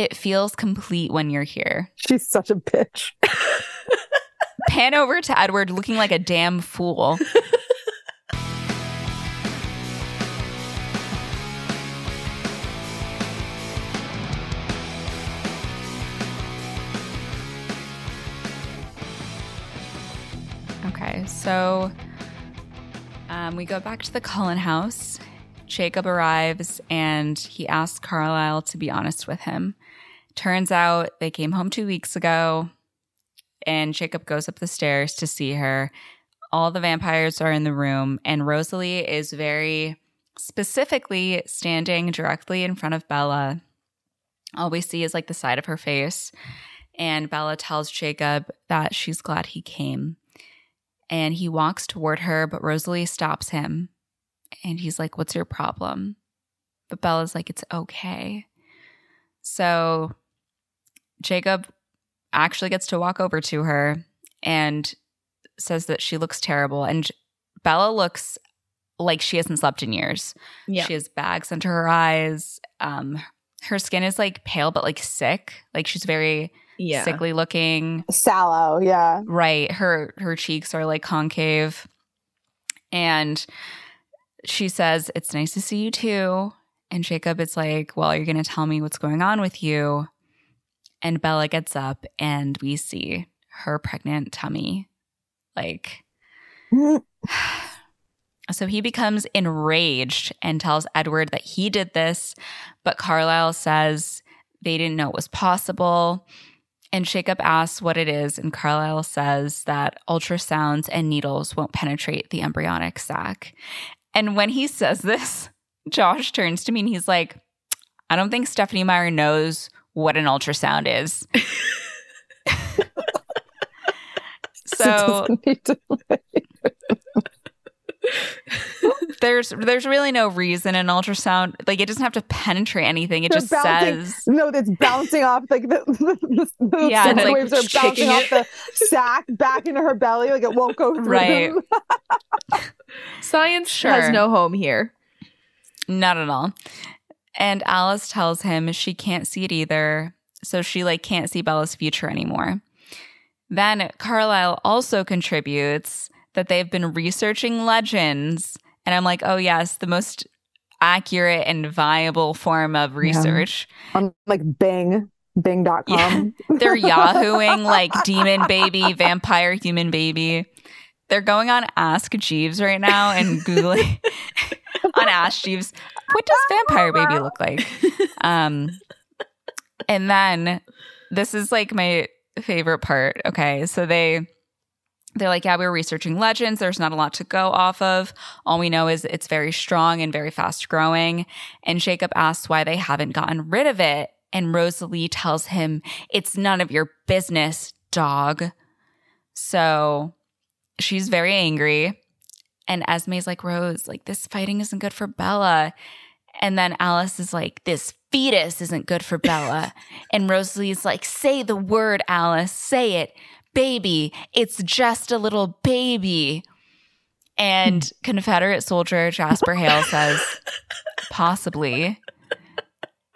It feels complete when you're here. She's such a bitch. Pan over to Edward looking like a damn fool. okay, so um, we go back to the Cullen house. Jacob arrives and he asks Carlisle to be honest with him. Turns out they came home two weeks ago and Jacob goes up the stairs to see her. All the vampires are in the room, and Rosalie is very specifically standing directly in front of Bella. All we see is like the side of her face. And Bella tells Jacob that she's glad he came. And he walks toward her, but Rosalie stops him. And he's like, What's your problem? But Bella's like, It's okay. So Jacob actually gets to walk over to her and says that she looks terrible. And Bella looks like she hasn't slept in years. Yeah. She has bags under her eyes. Um, her skin is like pale but like sick. Like she's very yeah. sickly looking. Sallow, yeah. Right. Her her cheeks are like concave. And she says, It's nice to see you too. And Jacob is like, Well, you're gonna tell me what's going on with you. And Bella gets up and we see her pregnant tummy. Like so he becomes enraged and tells Edward that he did this, but Carlisle says they didn't know it was possible. And Jacob asks what it is, and Carlisle says that ultrasounds and needles won't penetrate the embryonic sac. And when he says this, Josh turns to me and he's like, I don't think Stephanie Meyer knows what an ultrasound is. so there's there's really no reason an ultrasound like it doesn't have to penetrate anything. It They're just bouncing- says No, that's bouncing off like the, the, the Yeah, sound like waves are bouncing kicking off the sack back into her belly, like it won't go through. Right. Science Sure. has no home here. Not at all. And Alice tells him she can't see it either, so she like can't see Bella's future anymore. Then Carlisle also contributes that they've been researching legends, and I'm like, oh yes, the most accurate and viable form of research. On like Bing, Bing.com. They're yahooing like demon baby, vampire human baby. They're going on Ask Jeeves right now and Googling on Ask Jeeves, what does vampire baby look like? Um, and then this is like my favorite part. Okay, so they they're like, yeah, we were researching legends. There's not a lot to go off of. All we know is it's very strong and very fast growing. And Jacob asks why they haven't gotten rid of it. And Rosalie tells him, it's none of your business, dog. So she's very angry. And Esme's like, Rose, like, this fighting isn't good for Bella. And then Alice is like, this fetus isn't good for Bella. and Rosalie's like, say the word, Alice, say it. Baby, it's just a little baby. And hmm. Confederate soldier Jasper Hale says, possibly.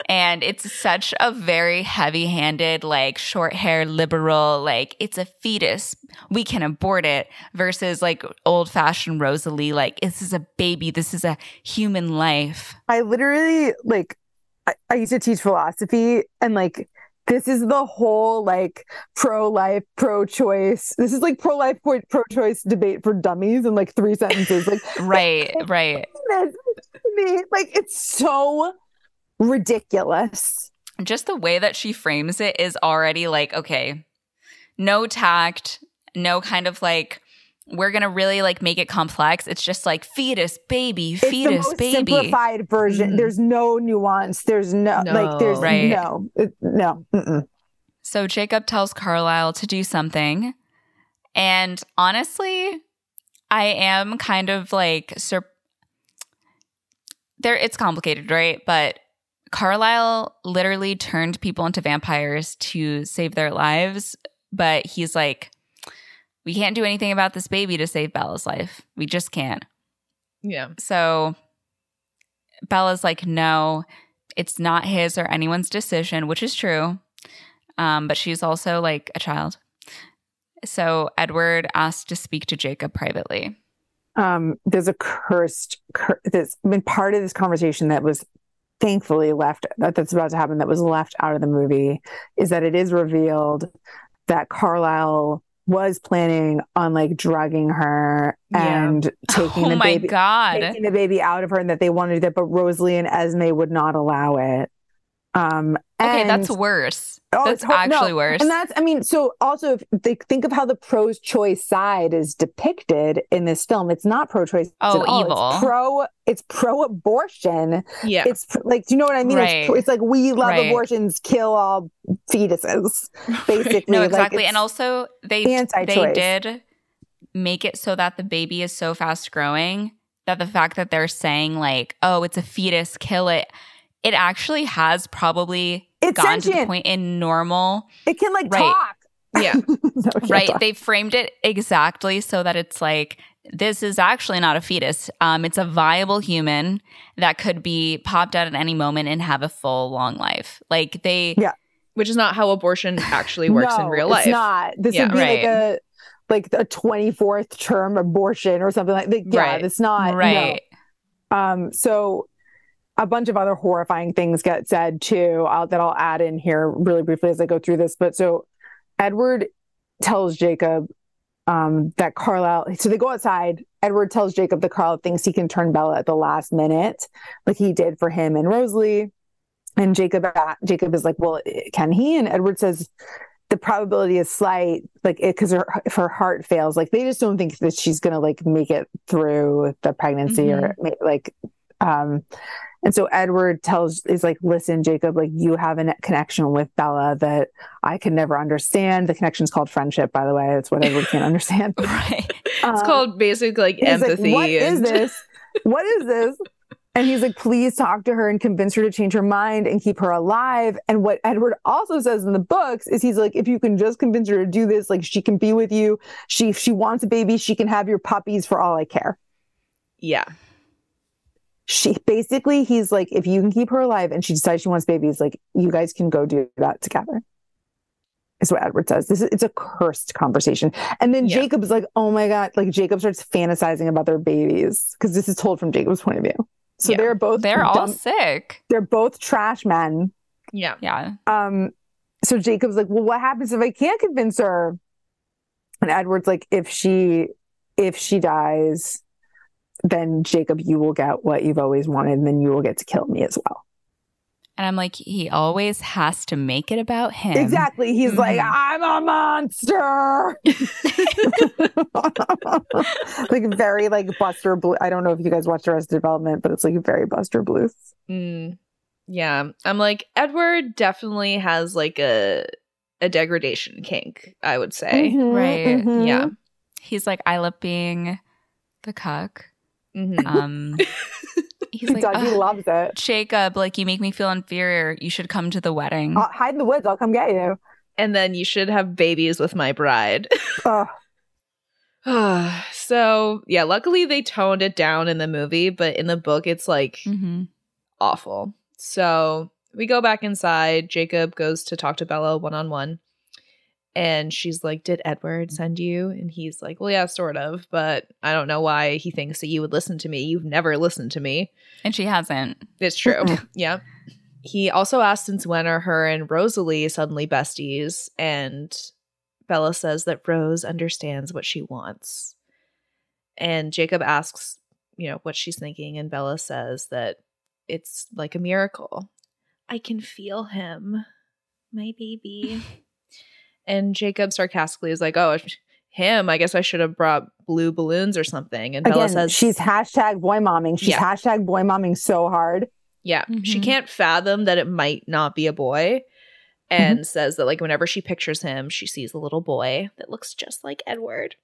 And it's such a very heavy handed, like short hair liberal, like it's a fetus. We can abort it versus like old fashioned Rosalie, like this is a baby. This is a human life. I literally like I, I used to teach philosophy and like this is the whole like pro-life, pro-choice. This is like pro-life, pro- pro-choice debate for dummies in like three sentences. Like Right, right. like it's so ridiculous. Just the way that she frames it is already like, okay, no tact, no kind of like, we're gonna really like make it complex. It's just like fetus, baby, It's the fetus, most baby. simplified version. Mm. There's no nuance. There's no, like there's Right. no it- no. Mm-mm. So Jacob tells Carlisle to do something. And honestly, I am kind of like sur- there it's complicated, right? But Carlisle literally turned people into vampires to save their lives, but he's like we can't do anything about this baby to save Bella's life. We just can't. Yeah. So Bella's like, no. it's not his or anyone's decision, which is true. Um, but she's also like a child. So Edward asked to speak to Jacob privately. Um, there's a cursed, cur- there's been part of this conversation that was thankfully left, that, that's about to happen, that was left out of the movie, is that it is revealed that Carlisle was planning on like drugging her Yeah. and taking oh the baby god. taking the baby out of her and that they wanted that, but Rosalie and Esme would not allow it. Um, Okay, that's worse. Oh, that's it's hor- no, actually worse. And that's, I mean, so also if they think of how the pro choice side is depicted in this film, it's not pro choice. Oh, at all. evil. It's pro, it's pro abortion. Yeah. It's like, do you know what I mean? It's, Right. pro- it's like, we love Right. abortions, kill all fetuses, basically. no, exactly. it's- and also they they did make it so that the baby is so fast growing that the fact that they're saying like, "Oh, it's a fetus, kill it." It actually has probably gone gotten to the point in normal it can like Right. talk. yeah. No, right talk. they framed it exactly so that it's like this is actually not a fetus um it's a viable human that could be popped out at any moment and have a full long life like they Yeah. Which is not how abortion actually works in real life. It's not. This Yeah. would be like a like a 24th term abortion or something like that. Yeah, Right. it's not. no. right Um, so a bunch of other horrifying things get said too I'll, that I'll add in here really briefly as I go through this. But so Edward tells Jacob um, that Carlisle, so they go outside. Edward tells Jacob that Carlisle thinks he can turn Bella at the last minute, like he did for him and Rosalie. And Jacob, Jacob is like, well, can he? And Edward says, the probability is slight, like because her if her heart fails, like they just don't think that she's gonna like make it through the pregnancy or like, um, and so Edward tells is like, listen, Jacob, like you have a connection with Bella that I can never understand. The connection's called friendship, by the way. That's what Edward can't understand. right It's um, called basic like He's like, empathy. what is and- this? What is this? And he's like, please talk to her and convince her to change her mind and keep her alive. And what Edward also says in the books is he's like, if you can just convince her to do this, like she can be with you. She if she wants a baby, she can have your puppies for all I care. Yeah. She basically he's like, if you can keep her alive and she decides she wants babies, like you guys can go do that together. Is what Edward says. This is it's a cursed conversation. And then Yeah. Jacob's like, oh my God, like Jacob starts fantasizing about their babies. Because this is told from Jacob's point of view. So Yeah. they're both they're all sick they're both trash men. Yeah. yeah Um, so Jacob's like, well, what happens if I can't convince her? And Edward's like, if she if she dies, then Jacob, you will get what you've always wanted, and then you will get to kill me as well. and i'm like he always has to make it about him Exactly. He's like, Mhm. I'm a monster. like very like Buster Bluth. I don't know if you guys watched Arrested Development, but it's like very Buster Bluth. Mm, yeah. I'm like Edward definitely has like a a degradation kink, I would say. Mhm, Right. mhm. Yeah. he's like i love being the cuck Mhm. um he's He like does. He loves it. jacob like you make me feel inferior you should come to the wedding I'll hide in the woods. I'll come get you. and then you should have babies with my bride. Ugh. so, yeah, luckily they toned it down in the movie, but in the book it's like hmm awful. So we go back inside. Jacob goes to talk to Bella one on one. And she's like, Did Edward mm. send you? And he's like, Well, yeah, sort of, but I don't know why he thinks that you would listen to me. You've never listened to me. and she hasn't It's true. Yeah. He also asks since when are her and Rosalie suddenly besties, and Bella says that Rose understands what she wants. And Jacob asks, you know, what she's thinking, and Bella says that it's like a miracle. I can feel him, my baby. and Jacob sarcastically is like, oh, him, I guess I should have brought blue balloons or something. And Bella Again, says, she's hashtag boy momming. She's Yeah. hashtag boy momming so hard. Yeah. She Mhm. can't fathom that it might not be a boy and says that like whenever she pictures him, she sees a little boy that looks just like Edward.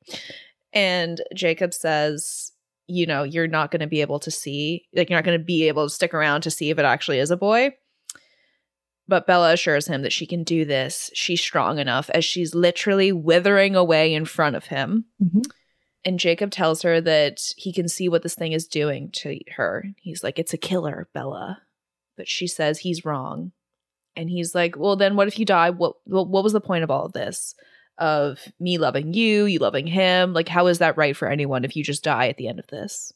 And Jacob says, you know, you're not going to be able to see, like you're not going to be able to stick around to see if it actually is a boy. But Bella assures him that she can do this. She's strong enough as she's literally withering away in front of him. Mhm. And Jacob tells her that he can see what this thing is doing to her. He's like, It's a killer, Bella. but she says he's wrong. And he's like, "Well, then what if you die? What what what was the point of all of this? Of me loving you, you loving him? Like how is that right for anyone if you just die at the end of this?"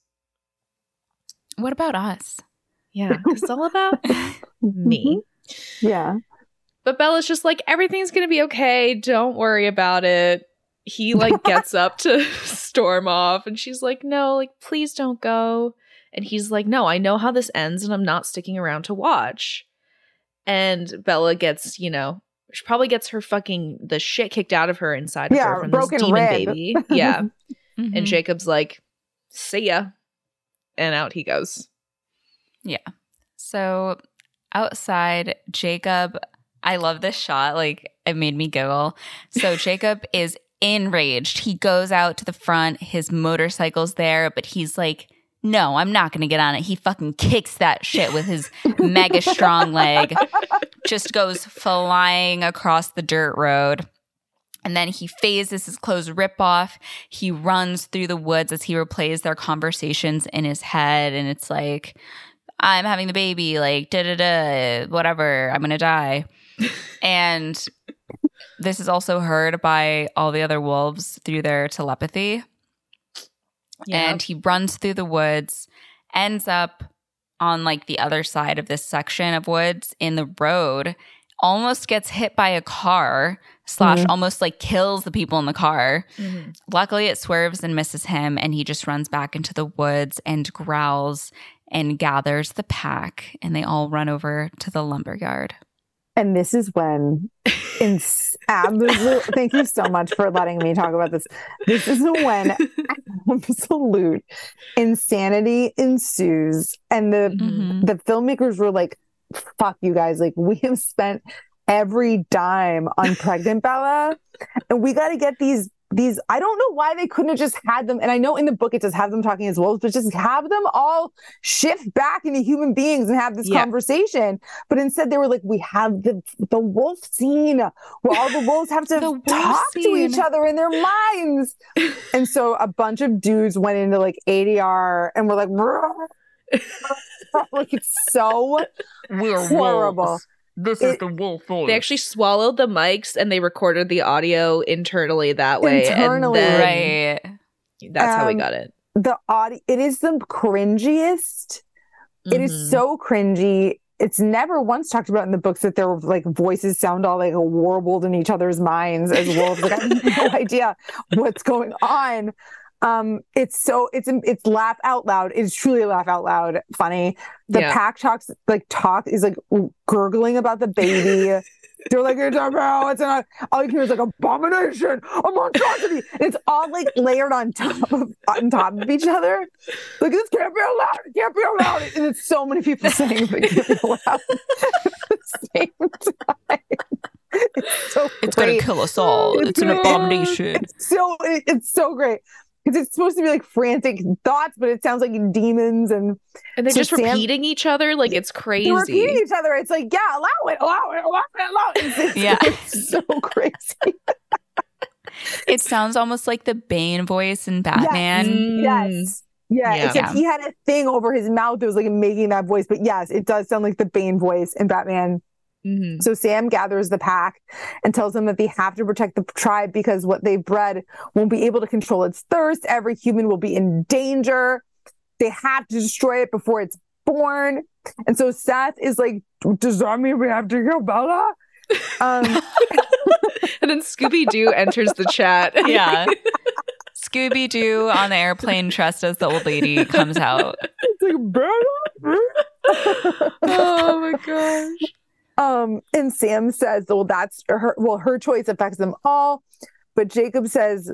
What about us? Yeah, it's all about me. Yeah. But Bella's just like, everything's gonna be okay. Don't worry about it. He like gets up to storm off, and she's like, No, like, please don't go. And he's like, No, I know how this ends, and I'm not sticking around to watch. And Bella gets, you know, she probably gets her fucking the shit kicked out of her inside of her from broken this demon rib. baby. Yeah. Mhm. and Jacob's like, See ya. And out he goes. Yeah. So outside, Jacob, I love this shot. Like it made me giggle. So Jacob is enraged. He goes out to the front. His motorcycle's there, but he's like, no, I'm not going to get on it. He fucking kicks that shit with his mega strong leg, just goes flying across the dirt road. And then he phases his clothes rip off. He runs through the woods as he replays their conversations in his head. And it's like, I'm having the baby, like, da da da, whatever, I'm gonna die. and this is also heard by all the other wolves through their telepathy. Yeah. And he runs through the woods, ends up on like the other side of this section of woods in the road, almost gets hit by a car, slash, Mhm. almost like kills the people in the car. Mhm. Luckily, it swerves and misses him, and he just runs back into the woods and growls and gathers the pack, and they all run over to the lumberyard. And this is when, in absolute, thank you so much for letting me talk about this. This is when absolute insanity ensues, and the Mhm. the filmmakers were like, "Fuck you guys! Like we have spent every dime on pregnant Bella, and we got to get these." These I don't know why they couldn't have just had them, and I know in the book it says have them talking as wolves, but just have them all shift back into human beings and have this Yeah. conversation. But instead, they were like, we have the the wolf scene where all the wolves have to talk to each other in their minds. and so a bunch of dudes went into like ADR and were like, like it's so We're horrible. This is the wolf voice. They actually swallowed the mics and they recorded the audio internally that way. Internally. and then right. That's how we Um, got it. The audio, it is the cringiest. It is Mhm. so cringy. It's never once talked about in the books that their like voices sound all like warbled in each other's minds as wolves. Like I have no idea what's going on. Um, it's so it's it's laugh out loud. It's truly laugh out loud funny. The Yeah. pack talks like talk is like gurgling about the baby. They're like, it's a bro, it's an all you can hear is like abomination, a monstrosity. And it's all like layered on top of on top of each other. Like this can't be allowed, it can't be allowed. And it's so many people saying it can't be allowed at the same time. It's so It's gonna kill us all. It's an abomination. It's so it, it's so great. Because it's supposed to be like frantic thoughts, but it sounds like demons and And they're So just Sam- repeating each other like it's crazy. they're repeating each other. It's like, yeah, allow it, allow it, allow it, allow it. It's, it's- Yeah. it's so crazy. It sounds almost like the Bane voice in Batman. Mm. Yes. Yeah, Yeah. except he had a thing over his mouth that was like making that voice. But yes, it does sound like the Bane voice in Batman. Mhm. So Sam gathers the pack and tells them that they have to protect the tribe because what they've bred won't be able to control its thirst. Every human will be in danger. They have to destroy it before it's born. And so Seth is like, Does that mean we have to kill Bella? Um, and then Scooby Doo enters the chat. Yeah. Scooby Doo on the airplane dressed as the old lady comes out. it's like, Bella? oh my gosh. Um, and Sam says, well, that's her, well, her choice affects them all. But Jacob says,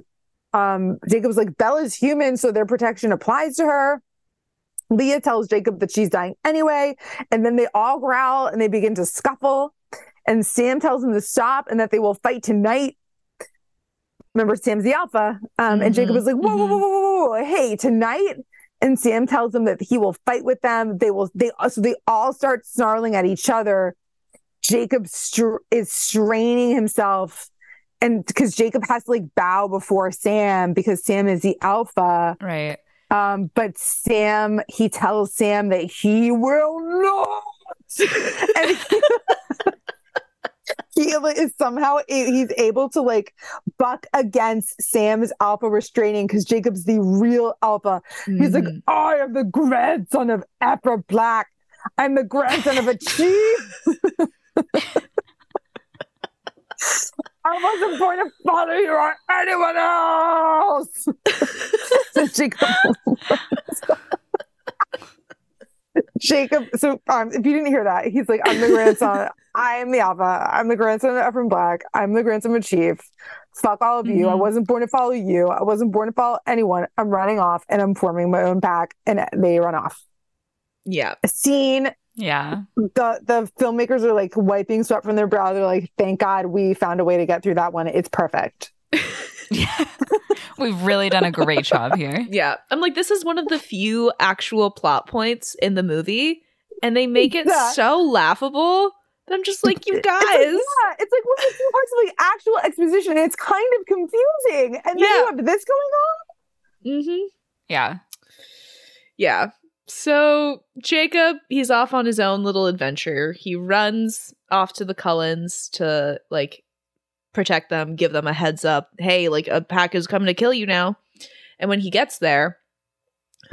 um, Jacob's like, Bella's human, so their protection applies to her. Leah tells Jacob that she's dying anyway. And then they all growl and they begin to scuffle. And Sam tells them to stop and that they will fight tonight. Remember, Sam's the alpha. Um, and Jacob Mhm, is like, whoa, whoa, whoa, whoa, whoa, whoa, hey, tonight. And Sam tells them that he will fight with them. They will, they, so they all start snarling at each other. Jacob str- is straining himself. And because Jacob has to like bow before Sam because Sam is the alpha. Right. Um, but Sam, he tells Sam that he will not and he, he is somehow he's able to like buck against Sam's alpha restraining because Jacob's the real alpha. He's like, Mhm. I am the grandson of Afro Black. I'm the grandson of a chief. I wasn't born to follow you or anyone else. so Jacob, Jacob. So um, if you didn't hear that, he's like, I'm the grandson. I am the alpha. I'm the grandson of Ephraim Black. I'm the grandson of Chief. Fuck all of you. I Mhm. wasn't born to follow you. I wasn't born to follow anyone. I'm running off and I'm forming my own pack, and they run off. yeah. A scene Yeah. the the filmmakers are like wiping sweat from their brow. They're like, "Thank God we found a way to get through that one. It's perfect." Yeah. We've really done a great job here. Yeah. I'm like, this is one of the few actual plot points in the movie, and they make it Yeah. so laughable that I'm just like, you It's like, guys. yeah, it's like one of the few parts of like actual exposition. And it's kind of confusing, and then Yeah. you have this going on. Mm-hmm. Yeah. Yeah. So Jacob, he's off on his own little adventure. He runs off to the Cullens to like protect them, give them a heads up. Hey, like a pack is coming to kill you now. And when he gets there,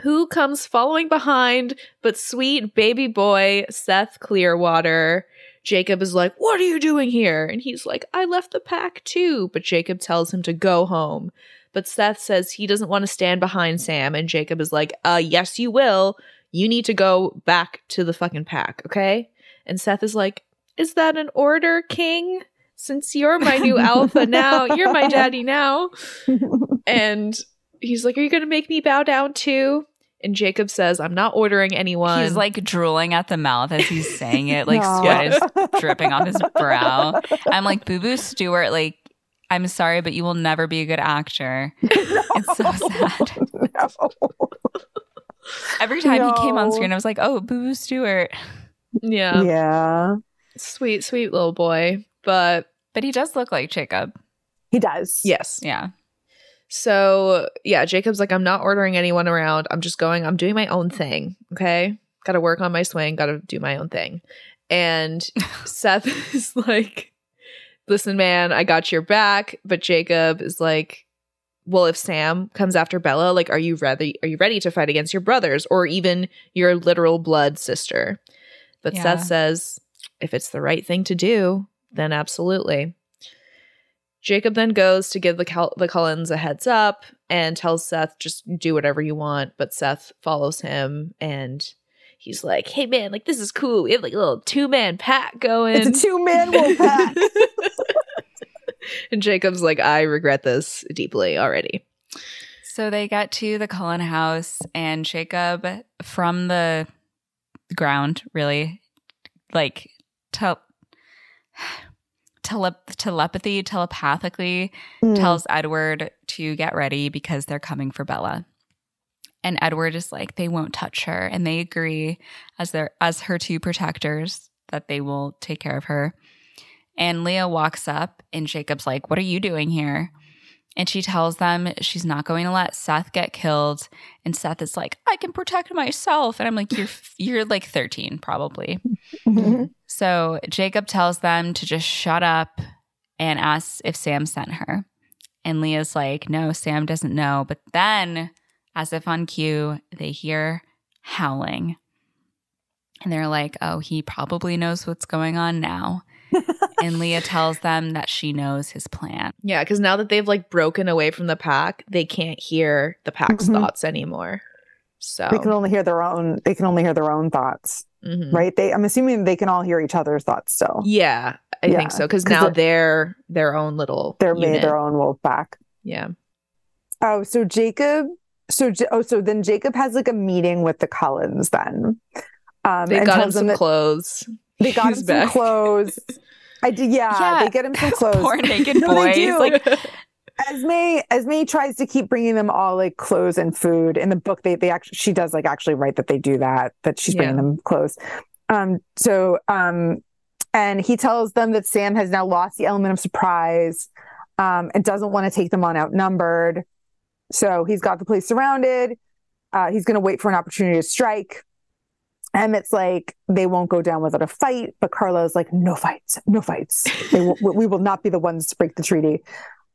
who comes following behind but sweet baby boy Seth Clearwater? Jacob is like, What are you doing here? And he's like, I left the pack too. But Jacob tells him to go home. But Seth says he doesn't want to stand behind Sam. And Jacob is like, Uh, yes, you will. You need to go back to the fucking pack, okay? And Seth is like, Is that an order, King? Since you're my new alpha now, you're my daddy now. And he's like, Are you going to make me bow down too? And Jacob says, I'm not ordering anyone. He's like drooling at the mouth as he's saying it, like Aw. sweat is dripping off his brow. I'm like, Boo Boo Stewart, like, I'm sorry, but you will never be a good actor. It's so sad. No. Every time he came on screen, I was like, oh, Boo Boo Stewart. yeah, Yeah, sweet, sweet little boy. But But he does look like Jacob. he does. yes. Yeah. So yeah, Jacob's like, I'm not ordering anyone around. I'm just going, I'm doing my own thing. Okay. Gotta work on my swing, gotta do my own thing. And Seth is like, listen, man, I got your back. But Jacob is like, well, if Sam comes after Bella, like, are you ready? Are you ready to fight against your brothers or even your literal blood sister? But Yeah. Seth says, if it's the right thing to do, then absolutely. Jacob then goes to give the Cul- the Cullens a heads up and tells Seth just do whatever you want. But Seth follows him and he's like, "Hey man, like this is cool. We have like a little two man pack going." It's a two man wolf pack. and Jacob's like, "I regret this deeply already." So they get to the Cullen house, and Jacob, from the ground, really, like, tel- tele- telepathy, telepathically, Mm. tells Edward to get ready because they're coming for Bella. And Edward is like, they won't touch her, and they agree as their as her two protectors that they will take care of her. And Leah walks up, and Jacob's like, "What are you doing here?" And she tells them she's not going to let Seth get killed. And Seth is like, "I can protect myself." And I'm like, "You're you're like 13, probably." So Jacob tells them to just shut up and asks if Sam sent her. And Leah's like, no, Sam doesn't know. But then, as if on cue, they hear howling. And they're like, oh, he probably knows what's going on now. and Leah tells them that she knows his plan. Yeah, because now that they've like broken away from the pack, they can't hear the pack's Mhm. thoughts anymore. So, They can only hear their own. They can only hear their own thoughts, Mhm. right? They. I'm assuming they can all hear each other's thoughts still. yeah, I Yeah, think so. Because now they're- they're their own little. They're made their own wolf pack. Yeah. Oh, so Jacob. So oh, so then Jacob has like a meeting with the Cullens then. Um, They got him some clothes. they got him He's some clothes. I did, yeah, Yeah, They get him some clothes. Poor naked No, they boys. do. Like, Esme Esme tries to keep bringing them all like clothes and food. In the book, they they actually she does like actually write that they do that that she's bringing Yeah. them clothes. Um. So um, and he tells them that Sam has now lost the element of surprise, um, and doesn't want to take them on outnumbered. So he's got the place surrounded. Uh, he's going to wait for an opportunity to strike. Emmett's like, they won't go down without a fight, but Carlisle's like, no fights, no fights. They will, we will not be the ones to break the treaty.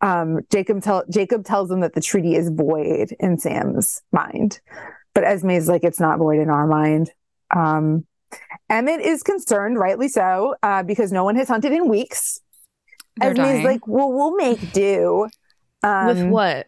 Um, Jacob tell Jacob tells them that the treaty is void in Sam's mind, but Esme's like, it's not void in our mind. Um, Emmett is concerned, rightly so, uh, because no one has hunted in weeks. They're Esme's dying. like, well, we'll make do. Um, With what?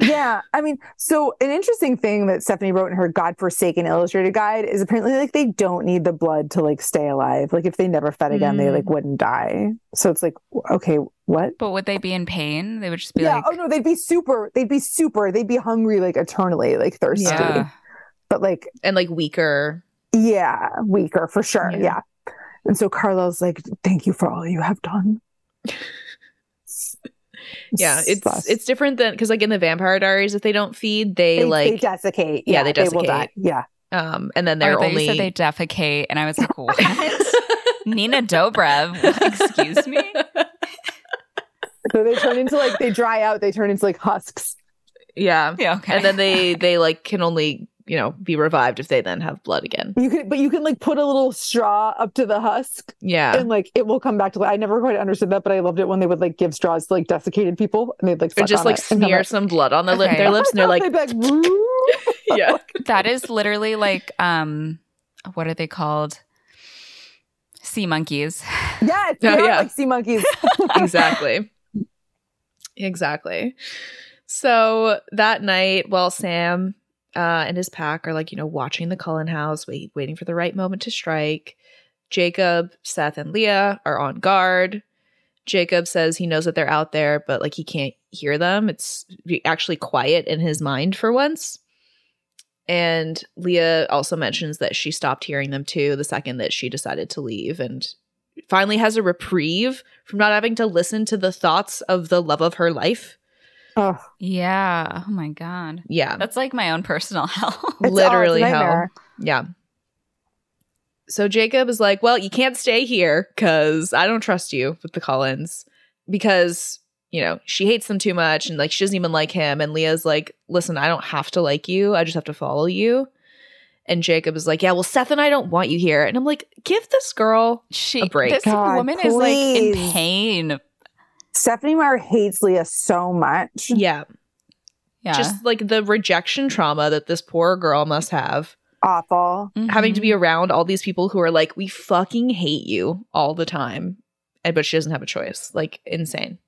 Yeah, I mean, so an interesting thing that Stephanie wrote in her godforsaken illustrated guide is apparently like they don't need the blood to like stay alive. Like if they never fed again, they Mm. like wouldn't die. So it's like, okay, what? but would they be in pain? They would just be yeah. like, oh no, they'd be super. They'd be super. They'd be hungry like eternally, like thirsty. "Ugh." But like, And like weaker. yeah, weaker for sure. Yeah. Yeah. And so Carlisle's like, thank you for all you have done. Yeah, it's Sus. it's different than because like in the Vampire Diaries, if they don't feed, they, they, like they desiccate. Yeah, they will die. desiccate. Yeah. um, and then they're they only said they defecate, and I was like, what? Nina Dobrev? Excuse me? So they turn into like they dry out. They turn into like husks. yeah, Yeah, okay. and then they they like can only you know be revived if they then have blood again. You can, but you can like put a little straw up to the husk, Yeah, and like it will come back to life. I never quite understood that, but I loved it when they would like give straws to like desiccated people, and they'd like or just like it and come smear back. some blood on their, lip, Okay. their lips, and they're like, like, yeah, that is literally like, um, what are they called? Sea monkeys. yes, Oh, yeah, yeah. like sea monkeys. exactly. Exactly. So that night, while Sam uh, and his pack are like, you know, watching the Cullen house, wait, waiting for the right moment to strike, Jacob, Seth, and Leah are on guard. Jacob says he knows that they're out there, but like he can't hear them. It's actually quiet in his mind for once. And Leah also mentions that she stopped hearing them too the second that she decided to leave and finally has a reprieve from not having to listen to the thoughts of the love of her life. Oh, Yeah. Oh my God. Yeah. That's like my own personal hell. it's- Literally hell. Yeah. So Jacob is like, Well, you can't stay here because I don't trust you with the Cullens because, you know, she hates them too much and like she doesn't even like him. And Leah's like, Listen, I don't have to like you. I just have to follow you. And Jacob is like, Yeah, well, Seth and I don't want you here. And I'm like, Give this girl. She, A break. This God, woman is like in pain. Stephanie Meyer hates Leah so much. Yeah. Yeah. Just like the rejection trauma that this poor girl must have. Awful. having Mhm. to be around all these people who are like, we fucking hate you all the time. And but she doesn't have a choice. Like insane.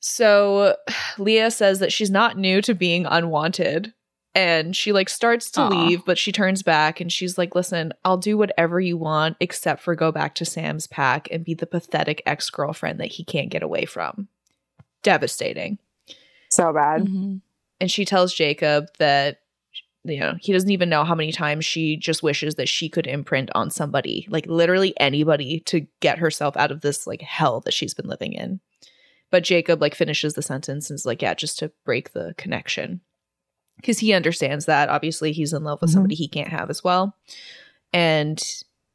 So Leah says that she's not new to being unwanted. And she like starts to Aw. leave, but she turns back and she's like, listen, I'll do whatever you want except for go back to Sam's pack and be the pathetic ex-girlfriend that he can't get away from. Devastating So bad. Mhm. and she tells Jacob that you know he doesn't even know how many times she just wishes that she could imprint on somebody like literally anybody to get herself out of this like hell that she's been living in but Jacob like finishes the sentence and is like yeah just to break the connection because he understands that obviously he's in love with Mhm. somebody he can't have as well and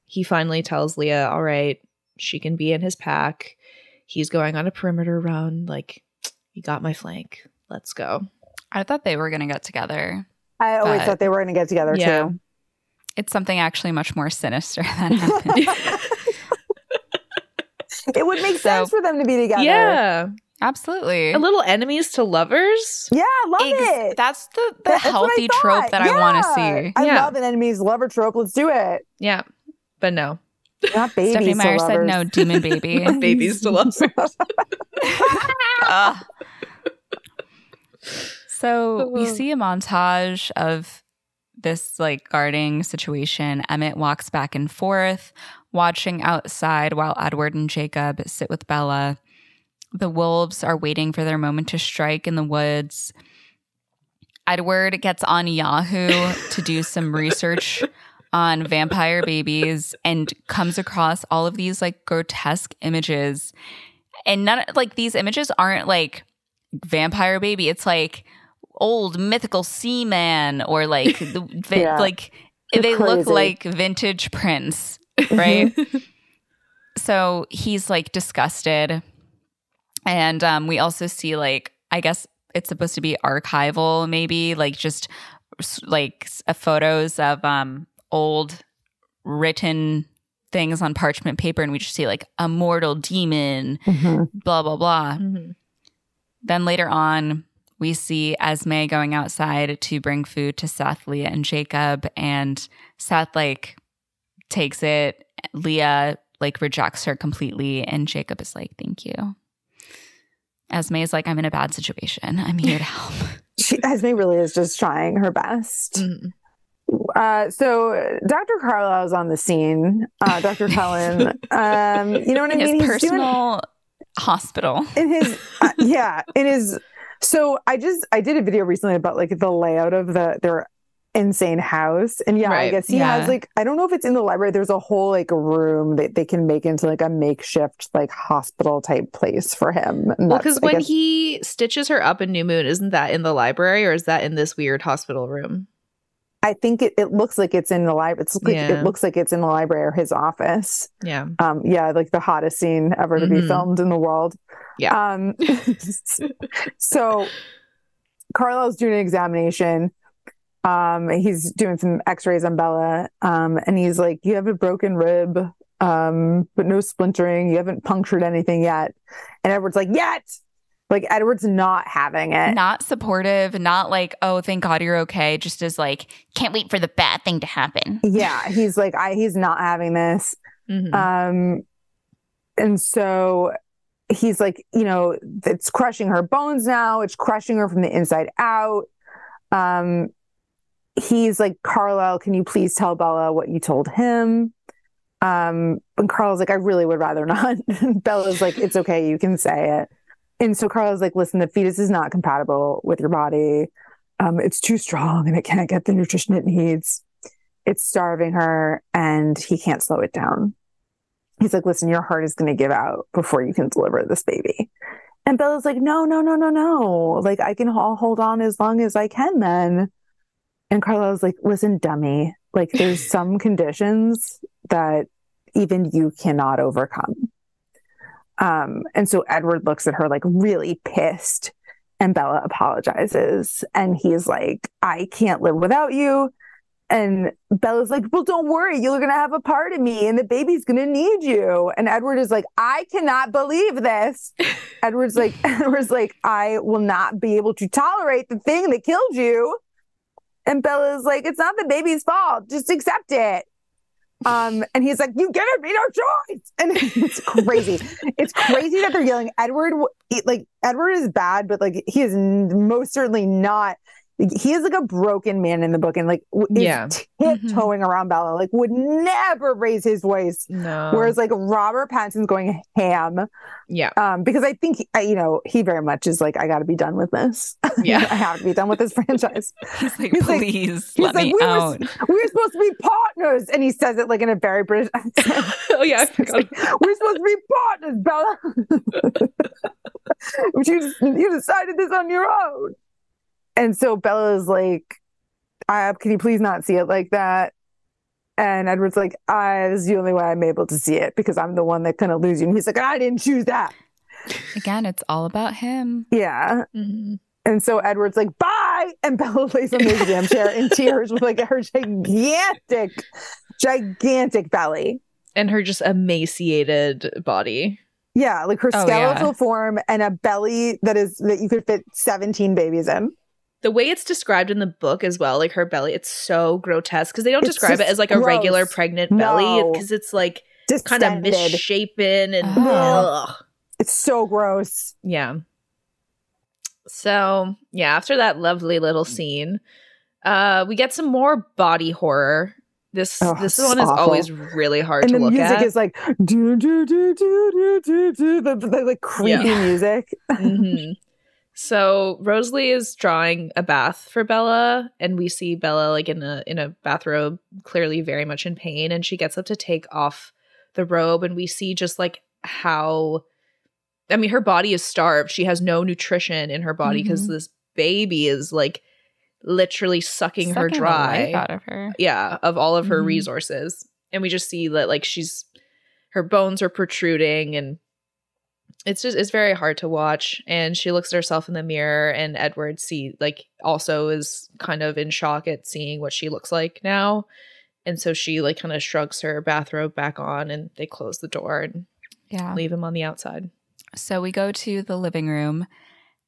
he finally tells Leah all right she can be in his pack he's going on a perimeter run like you got my flank let's go I thought they were going to get together. I always thought they were going to get together Yeah. too. It's something actually much more sinister that happened. It would make So- sense for them to be together. Yeah. Absolutely. A little enemies to lovers. Yeah, love Ex- it. That's the, the That's healthy trope that I want to see. I Yeah. love an enemies lover trope. Let's do it. Yeah. But no. Not babies. Stephanie to Meyer said no, demon baby. Babies to lovers. Ugh. So we Uh-huh. see a montage of this like guarding situation. Emmett walks back and forth, watching outside while Edward and Jacob sit with Bella. The wolves are waiting for their moment to strike in the woods. Edward gets on Yahoo to do some research on vampire babies and comes across all of these like grotesque images. And none like these images aren't like vampire baby. It's like old mythical seaman or like the vi- Yeah. like they look like vintage prints, right? so he's like disgusted. And um, we also see like I guess it's supposed to be archival, maybe like just like s- uh, photos of um old written things on parchment paper and we just see like a mortal demon, Mhm. blah, blah, blah. Mhm. Then later on, we see Esme going outside to bring food to Seth, Leah, and Jacob. And Seth, like, takes it. Leah, like, rejects her completely. And Jacob is like, thank you. Esme is like, I'm in a bad situation. I'm here to help. She, Esme really is just trying her best. Mhm. Uh, so Dr. Carlisle's on the scene. Uh, Dr. Cullen, um, you know what I His mean? Doing personal hospital. in his uh, yeah in his so i just i did a video recently about like the layout of the their insane house and yeah i guess he yeah. has like i don't know if it's in the library there's a whole like room that they can make into like a makeshift like hospital type place for him And Well, because when guess- he stitches her up in New Moon, isn't that in the library or is that in this weird hospital room? i think it, it looks like it's in the library it's like Yeah. it looks like it's in the library or his office Yeah. um yeah like the hottest scene ever to be Mhm. filmed in the world Yeah. um so carlisle's doing an examination um he's doing some x-rays on bella um and he's like you have a broken rib um but no splintering you haven't punctured anything yet and edward's like yet like edward's not having it Not supportive, not like, oh, thank God you're okay. Just as like, can't wait for the bad thing to happen. yeah he's like i he's not having this Mhm. Um, and so he's like, you know, it's crushing her bones now. It's crushing her from the inside out. Um, he's like, Carlisle, can you please tell Bella what you told him? Um, and Carlisle's like, I really would rather not. Bella's like, it's okay, you can say it. And so Carlisle's like, listen, the fetus is not compatible with your body. Um, it's too strong and it can't get the nutrition it needs. It's starving her and he can't slow it down. He's like, listen, your heart is going to give out before you can deliver this baby. And Bella's like, no, no, no, no, no. Like, I can all hold on as long as I can then. And Carlisle's like, listen, dummy. Like, there's some conditions that even you cannot overcome. Um, and so Edward looks at her like really pissed, and Bella apologizes. And he's like, I can't live without you. And Bella's like, Well, don't worry, you're gonna have a part of me, and the baby's gonna need you. And Edward is like, I cannot believe this. Edward's like, Edward's like, I will not be able to tolerate the thing that killed you. And Bella's like, It's not the baby's fault. Just accept it. Um, and he's like, "You given me no choice," and it's crazy. it's crazy that they're yelling. Edward, like Edward is bad, but like he is most certainly not. He is like a broken man in the book, and like w- is Yeah. tiptoeing around Bella, like would never raise his voice. no. Whereas like Robert Pattinson's going ham, yeah. um, because I think he- I- you know he very much is like, I got to be done with this. Yeah. I have to be done with this franchise. He's like, He's like- please he's let like, me we were- out. we were supposed to be partners, and he says it like in a very British accent. oh yeah. I forgot. like, we're supposed to be partners, Bella. but you you decided this on your own. And so Bella's like, uh, "Can you please not see it like that?" And Edward's like, "I this is the only way I'm able to see it because I'm the one that kind of lose you." And he's like, "I didn't choose that." Again, it's all about him. Yeah. Mhm. And so Edward's like, "Bye," and Bella lays on the exam chair in tears with like her gigantic, gigantic belly. And her just emaciated body. Yeah, like her Oh, skeletal yeah. form and a belly that is that you could fit 17 babies in. The way it's described in the book as well, like her belly, it's so grotesque because they don't It's describe it as like a regular gross. pregnant belly because it's like kind of misshapen and Oh. ugh. It's so gross. Yeah. So, yeah, after that lovely little scene, uh we get some more body horror. This Oh, this one is awful. always really hard And to the music is like do do do do do do do the, the like creepy music. Mhm. So Rosalie is drawing a bath for Bella, and we see Bella like in a in a bathrobe, clearly very much in pain, and she gets up to take off the robe, and we see just like how I mean, her body is starved. She has no nutrition in her body because Mhm. this baby is like literally sucking, her Sucking the dry out of her. yeah of all of her Mhm. resources and we just see that like she's her bones are protruding and it's just it's very hard to watch and she looks at herself in the mirror and edward see like also is kind of in shock at seeing what she looks like now And so she like kind of shrugs her bathrobe back on and they close the door and Yeah. leave him on the outside. So we go to the living room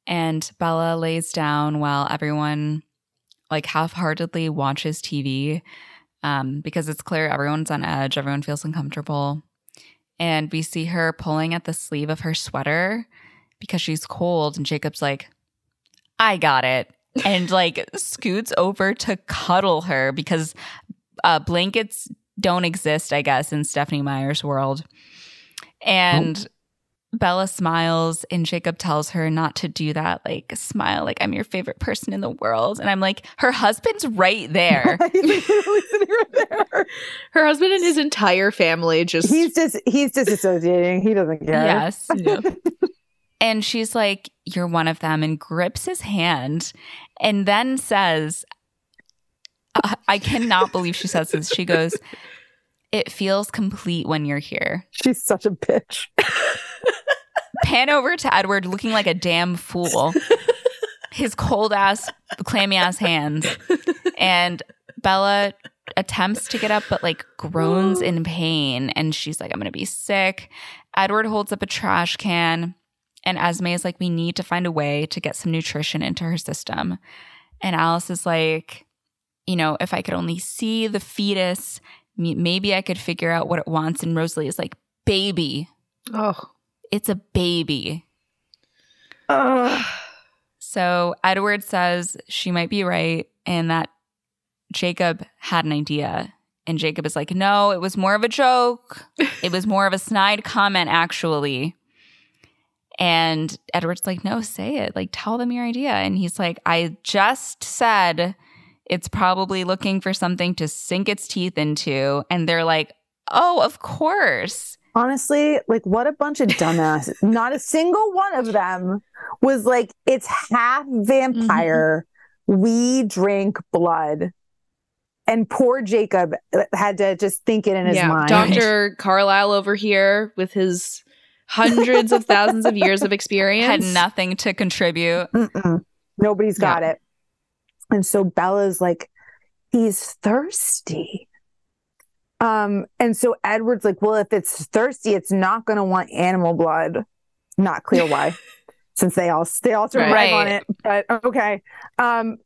and Bella lays down while everyone like half-heartedly watches TV um, because it's clear everyone's on edge, everyone feels uncomfortable. And we see her pulling at the sleeve of her sweater because she's cold and Jacob's like, "I got it." And like scoots over to cuddle her because uh, blankets don't exist, I guess, in Stephenie Meyer's world. And Bella smiles and Jacob tells her not to do that. Like, smile like I'm your favorite person in the world. And I'm like, her husband's right there. He's literally sitting right there. Her husband and his entire family just He's just he's disassociating. He doesn't care. yes. Yeah. And she's like, You're one of them, and grips his hand and then says, I- I cannot believe she says this. She goes, It feels complete when you're here. She's such a bitch. Pan over to Edward looking like a damn fool. His cold ass, clammy ass hands. And Bella attempts to get up, but like groans in pain. And she's like, I'm going to be sick. Edward holds up a trash can. And Esme is like, We need to find a way to get some nutrition into her system. And Alice is like, You know, if I could only see the fetus, maybe I could figure out what it wants. And Rosalie is like, Baby, Oh. It's a baby. Ugh. So Edward says she might be right and that Jacob had an idea. And Jacob is like, no, it was more of a joke. It was more of a snide comment, actually. And Edward's like, no, say it. Like, tell them your idea. And he's like, I just said it's probably looking for something to sink its teeth into. And they're like, oh, of course. Honestly, like what a bunch of dumbasses. Not a single one of them was like, it's half vampire. Mm-hmm. We drink blood. And poor Jacob uh, had to just think it in his yeah. mind. Dr. Carlisle over here with his hundreds of thousands of years of experience. Had nothing to contribute. Mm-mm. Nobody's got it. And so Bella's like, he's thirsty. Um, and so Edward's like, well, if it's thirsty, it's not gonna want animal blood. Not clear why, since they all they all of Right. on it. But okay. Um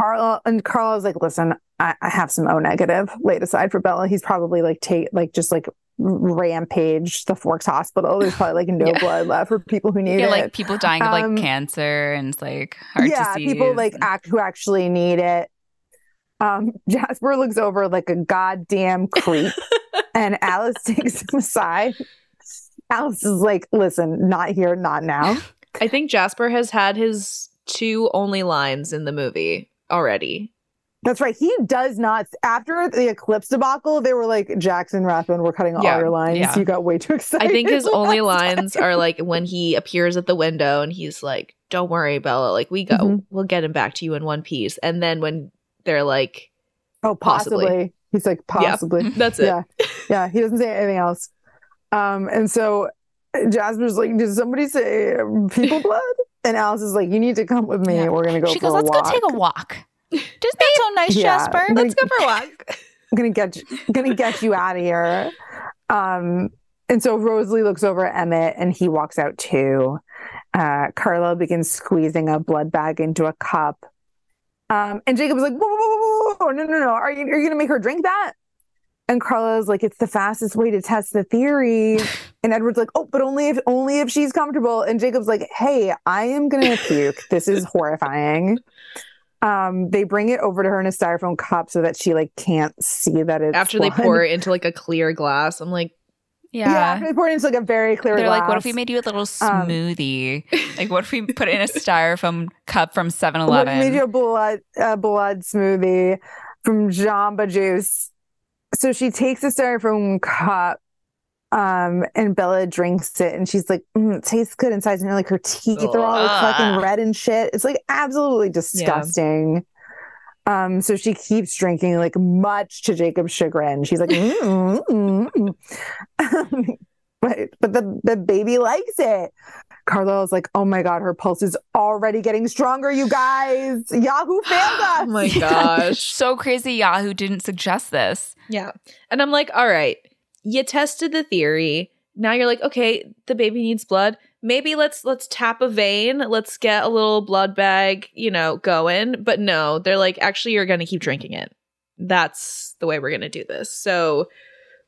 Carla and Carla's like, listen, I, I have some O negative laid aside for Bella. He's probably like take like just like rampage the Forks Hospital. There's probably like no Yeah. blood left for people who need Yeah, it like people dying of like Um, cancer and like heart yeah, disease. people like act who actually need it. Um, Jasper looks over like a goddamn creep, and Alice takes him aside. Alice is like, "Listen, not here, not now." I think Jasper has had his two only lines in the movie already. That's right. He does not. After the Eclipse debacle, they were like, "Jackson Rathbone, we're cutting all Yeah, your lines. yeah. You got way too excited." I think his only lines time." are like when he appears at the window and he's like, "Don't worry, Bella. Like we go, Mhm. we'll get him back to you in one piece." And then when they're like, "Oh, possibly. possibly." He's like, "Possibly." "That's it." yeah yeah he doesn't say anything else um and so jasper's like did somebody say people blood and alice is like you need to come with me Yeah. we're gonna go she for goes, a let's walk. go take a walk. Doesn't so nice, Yeah. Jasper? Like- Let's go for a walk. i'm gonna get you, gonna get you out of here um and so rosalie looks over at emmett and he walks out too uh Carlo begins squeezing a blood bag into a cup um and was like whoa, whoa, whoa, whoa, whoa, no no no are you, are you gonna make her drink that and Carla's like, it's the fastest way to test the theory. And Edward's like, oh, but only if only if she's comfortable. And Jacob's like, hey, I am gonna puke. This is horrifying. Um, they bring it over to her in a styrofoam cup so that she like can't see that it's After they pour it into like a clear glass, I'm like, Yeah. Yeah. after they pour it into like a very clear They're like, what if we made you a little Um, smoothie? like, what if we put it in a styrofoam cup from 7 What if we made you a blood a blood smoothie from Jamba Juice. So she takes a styrofoam cup, um, and Bella drinks it, and she's like, mm, "It tastes good inside." And like her teeth are all like, fucking red and shit. It's like absolutely disgusting. Um, so she keeps drinking, like much to Jacob's chagrin. She's like, mm, mm, mm. but but the the baby likes it. Carlisle's like, oh my God, her pulse is already getting stronger, you guys. Yahoo failed us. Oh my gosh. so crazy Yahoo didn't suggest this. Yeah. And I'm like, all right, you tested the theory. Now you're like, okay, the baby needs blood. Maybe let's let's tap a vein. Let's get a little blood bag, you know, going. But no, they're like, actually, you're gonna keep drinking it. That's the way we're gonna do this. So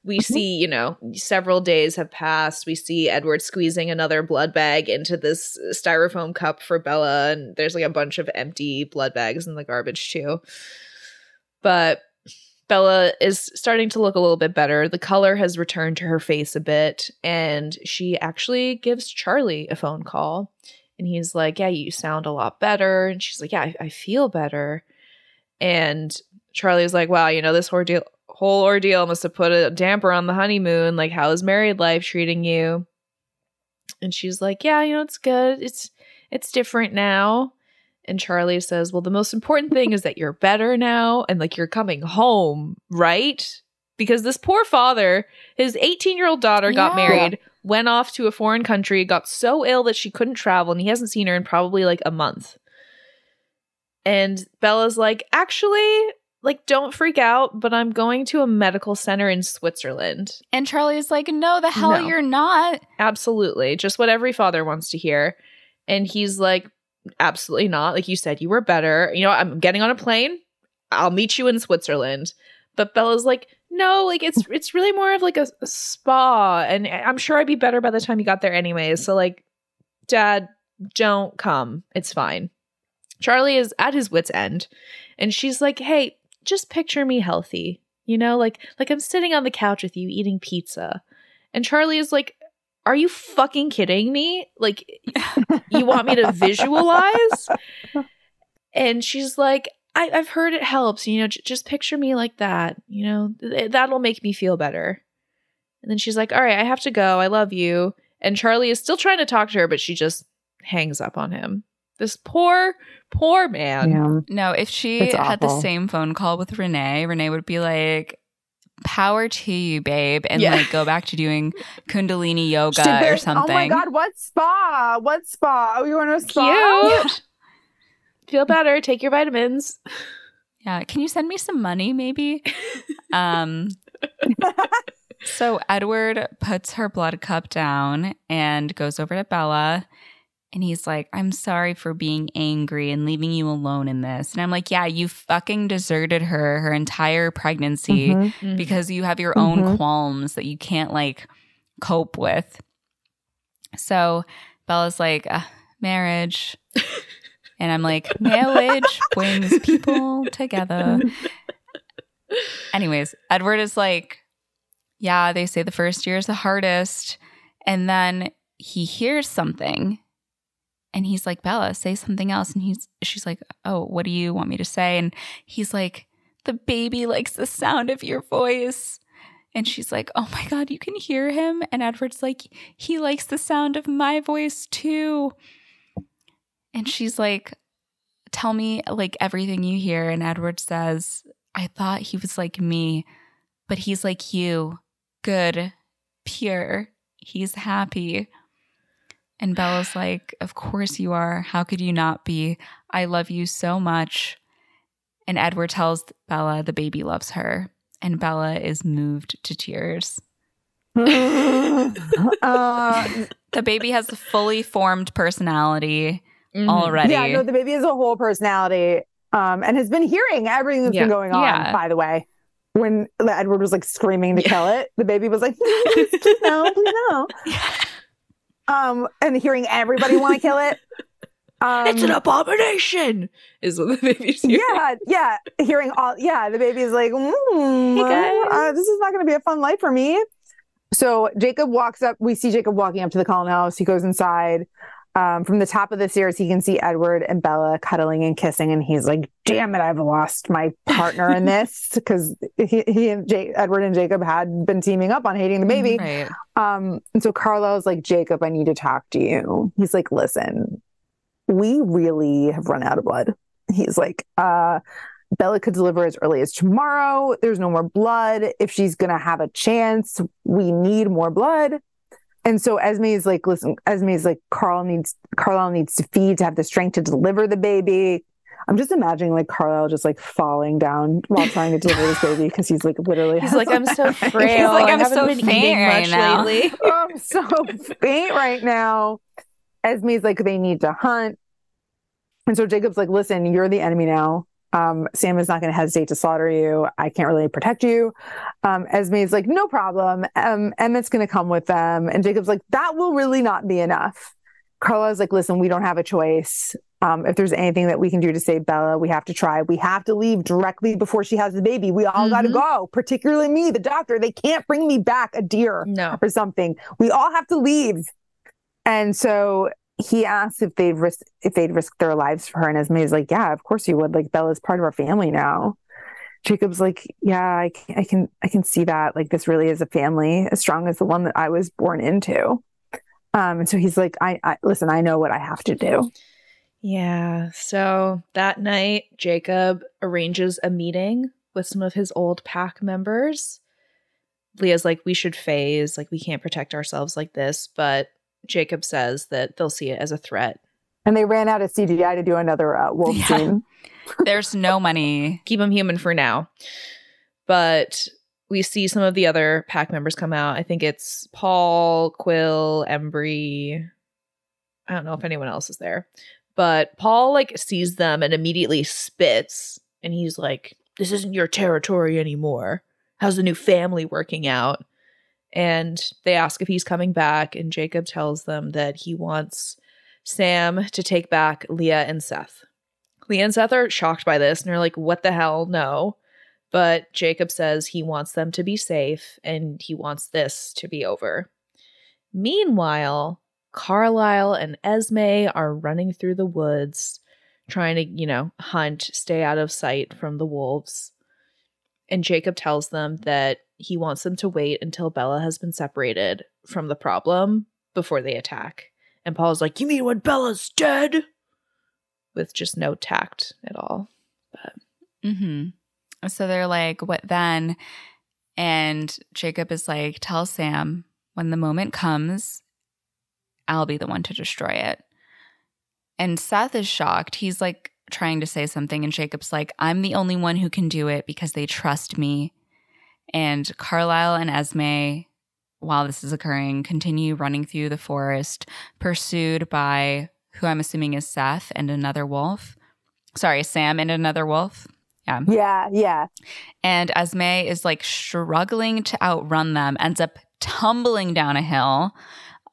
we Mhm. see, you know, several days have passed. We see Edward squeezing another blood bag into this styrofoam cup for Bella, and there's like a bunch of empty blood bags in the garbage too. But Bella is starting to look a little bit better. The color has returned to her face a bit, and she actually gives Charlie a phone call. And he's like, Yeah, you sound a lot better. And she's like, Yeah, I, I feel better. And Charlie's like, Wow, you know, this ordeal, whole ordeal must have put a damper on the honeymoon. Like, how is married life treating you? And she's like, Yeah, you know, it's good. It's it's different now. And Charlie says, Well, the most important thing is that you're better now and like you're coming home, right? Because this poor father, his 18 year old daughter got Yeah. married, went off to a foreign country, got so ill that she couldn't travel, and he hasn't seen her in probably like a month. And Bella's like, Actually, like, don't freak out, but I'm going to a medical center in Switzerland. And Charlie's like, no, the hell No. you're not. Absolutely. Just what every father wants to hear. And he's like, absolutely not. Like you said, you were better. You know, I'm getting on a plane. I'll meet you in Switzerland. But Bella's like, no, like it's it's really more of like a, a spa. And I'm sure I'd be better by the time you got there anyways. So like, dad, don't come. It's fine. Charlie is at his wits' end. And she's like, hey, just picture me healthy. You know, like like I'm sitting on the couch with you eating pizza. And Charlie is like, are you fucking kidding me? Like, you want me to visualize? And she's like, I, I've heard it helps. You know, j- just picture me like that. You know, Th- that'll make me feel better. And then she's like, All right, I have to go. I love you. And Charlie is still trying to talk to her, but she just hangs up on him. This poor, poor man. Yeah. No, if she It's had the same phone call with Renee, Renee would be like, power to you, babe, and Yeah. like go back to doing Kundalini yoga Should or something. Oh my God, what spa? What spa? Oh, you want to spa? Cute. Feel better. Take your vitamins. Yeah. Can you send me some money, maybe? um, so Edward puts her blood cup down and goes over to Bella. And he's like, I'm sorry for being angry and leaving you alone in this. And I'm like, yeah, you fucking deserted her her entire pregnancy Mhm. because you have your own Mhm. qualms that you can't like cope with. So Bella's like, uh, marriage. and I'm like, marriage brings people together. Anyways, Edward is like, yeah, they say the first year is the hardest. And then he hears something and he's like, Bella, say something else. And he's she's like, Oh, what do you want me to say? And he's like, The baby likes the sound of your voice. And she's like, Oh my God, you can hear him. And Edward's like, He likes the sound of my voice too. And she's like, Tell me like everything you hear. And Edward says, I thought he was like me, but he's like you good, pure. He's happy. And Bella's like, Of course you are. How could you not be? I love you so much. And Edward tells Bella the baby loves her. And Bella is moved to tears. uh, The baby has a fully formed personality Mhm. already. yeah, no, the baby has a whole personality um, and has been hearing everything that's Yeah. been going on, Yeah. by the way. When Edward was like screaming to Yeah. kill it, the baby was like, please, please no, please no. Um, and hearing everybody want to kill it. Um, it's an abomination, is what the baby's hearing. yeah, yeah. Hearing all, yeah, the baby is like, mm, Hey, uh, this is not going to be a fun life for me. So Jacob walks up. We see Jacob walking up to the Cullen house. He goes inside. Um, from the top of the stairs, he can see Edward and Bella cuddling and kissing, and he's like, "Damn it, I've lost my partner in this," because he, he and J- Edward and Jacob had been teaming up on hating the baby. Right. Um, and so Carlisle's like, Jacob, I need to talk to you. He's like, listen, we really have run out of blood. He's like, uh, Bella could deliver as early as tomorrow. There's no more blood. If she's gonna have a chance, we need more blood. And so Esme is like, listen, Esme is like, Carl needs Carlisle needs to feed to have the strength to deliver the baby. I'm just imagining like Carlisle just like falling down while trying to deliver this baby because he's like literally He's like, I'm so frail. like, I "I'm so faint right now." lately. "Oh, I'm so faint right now. Esme's like, they need to hunt. And so Jacob's like, listen, you're the enemy now. Um, Sam is not going to hesitate to slaughter you. I can't really protect you. Um, is like, no problem. Um, Emmett's going to come with them. And Jacob's like, that will really not be enough. Carla's like, listen, we don't have a choice. Um, if there's anything that we can do to save Bella, we have to try. We have to leave directly before she has the baby. We all got to go, particularly me, the doctor. They can't bring me back a deer No. or something. We all have to leave. And so he asks if they'd risk if they'd risk their lives for her. And Esme's like, Yeah, of course you would. Like Bella's part of our family now. Jacob's like, Yeah, I can, I can I can see that. Like this really is a family as strong as the one that I was born into. Um, and so he's like, I, I listen, I know what I have to do. Yeah. So that night, Jacob arranges a meeting with some of his old pack members. Leah's like, we should phase, like, we can't protect ourselves like this. But Jacob says that they'll see it as a threat. And they ran out of CGI to do another uh, wolf Yeah. scene. There's no money. Keep them human for now. But we see some of the other pack members come out. I think it's Paul, Quil, Embry. I don't know if anyone else is there. But Paul like sees them and immediately spits and he's like, This isn't your territory anymore. How's the new family working out? And they ask if he's coming back, and Jacob tells them that he wants Sam to take back Leah and Seth. Leah and Seth are shocked by this and they're like, What the hell? No. But Jacob says he wants them to be safe and he wants this to be over. Meanwhile, Carlisle and Esme are running through the woods, trying to, you know, hunt, stay out of sight from the wolves. And Jacob tells them that he wants them to wait until Bella has been separated from the problem before they attack. And Paul's like, You mean when Bella's dead? With just no tact at all. mm-hmm So they're like, what then? And Jacob is like, tell Sam when the moment comes, I'll be the one to destroy it. And Seth is shocked. He's like trying to say something, and Jacob's like, I'm the only one who can do it because they trust me. And Carlisle and Esme, while this is occurring, continue running through the forest, pursued by who I'm assuming is Seth and another wolf. Sorry, Sam and another wolf. Yeah, yeah. Yeah. And Esme is like struggling to outrun them, ends up tumbling down a hill.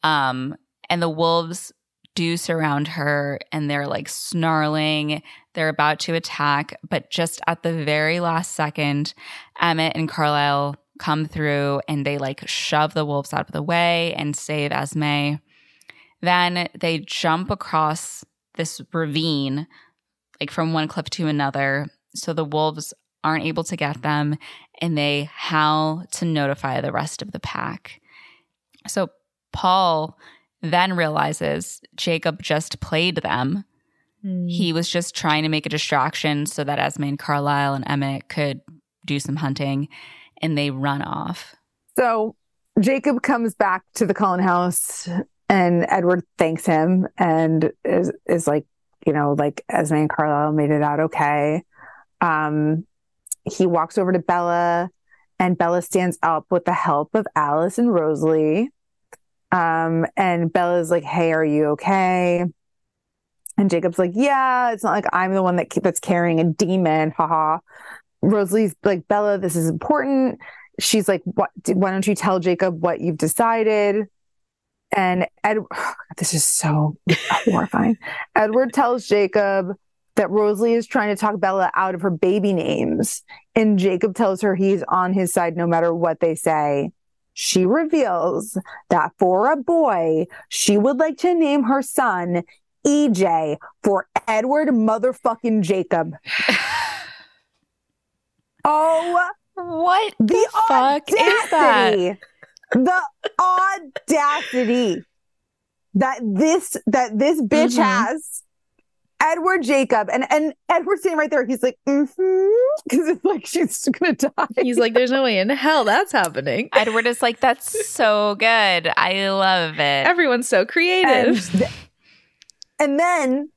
Um, and the wolves do surround her and they're like snarling. They're about to attack, but just at the very last second, Emmett and Carlisle come through and they like shove the wolves out of the way and save Esme. Then they jump across this ravine, like from one cliff to another. So the wolves aren't able to get them and they howl to notify the rest of the pack. So Paul then realizes Jacob just played them. He was just trying to make a distraction so that Esme and Carlisle and Emmett could do some hunting and they run off. So Jacob comes back to the Cullen house and Edward thanks him and is, is like, you know, like Esme and Carlisle made it out okay. Um, he walks over to Bella and Bella stands up with the help of Alice and Rosalie. Um, and Bella's like, Hey, are you okay? And Jacob's like, Yeah, it's not like I'm the one that that's carrying a demon. Haha. Rosalie's like, Bella, this is important she's like, "What? Why don't you tell Jacob what you've decided?" And Ed, this is so horrifying. Edward tells Jacob that Rosalie is trying to talk Bella out of her baby names, and Jacob tells her he's on his side no matter what they say. She reveals that for a boy, she would like to name her son EJ for Edward motherfucking Jacob. Oh What the, the fuck is that? the audacity that this that this bitch Mhm. has Edward Jacob and and Edward's sitting right there. He's like, mm-hmm, because it's like she's gonna die. He's like, there's no way in hell that's happening. Edward is like, that's so good. I love it. Everyone's so and, creative. th- and then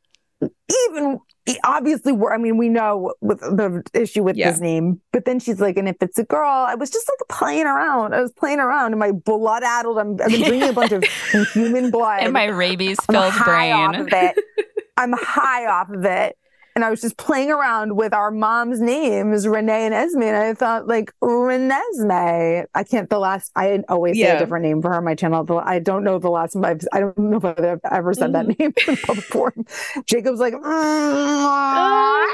even obviously we're i mean we know with the issue with Yeah. his name but then she's like and if it's a girl i was just like playing around i was playing around and my blood addled i'm i've been drinking a bunch of human blood In my rabies I'm filled high off brain. of it i'm high off of it. And i was just playing around with our mom's names renee and esme and i thought like renesmee i can't the last i always say a different name for her on my channel. But i don't know the last I've, i don't know if i've ever said that Mm-hmm. name in public forum jacob's like "Mm, i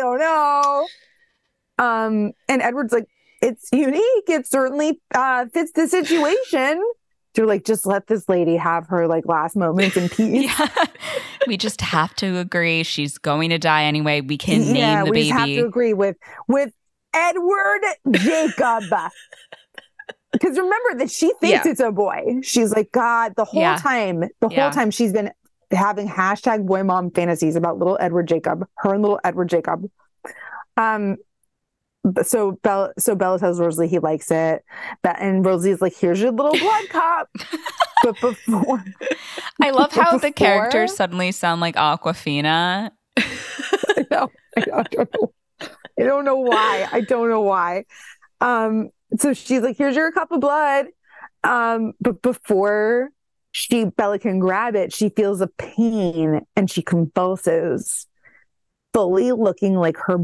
don't know. Um and edward's like it's unique. It certainly uh fits the situation to like just let this lady have her like last moments in peace Yeah. we just have to agree she's going to die anyway. We can yeah, name the baby. we have to agree with with Edward Jacob. Because remember that she thinks Yeah. it's a boy. She's like, God, the whole Yeah. time, the whole time she's been having hashtag boy mom fantasies about little Edward Jacob, her and little Edward Jacob. Um so Bella so Bella tells Rosalie he likes it. But and Rosalie's like, here's your little blood cup. but before I love how the characters suddenly sound like Awkwafina. I know. Don't, I don't know. I don't know why. I don't know why. Um, so she's like, here's your cup of blood. Um, but before she Bella can grab it, she feels a pain and she convulses, fully looking like her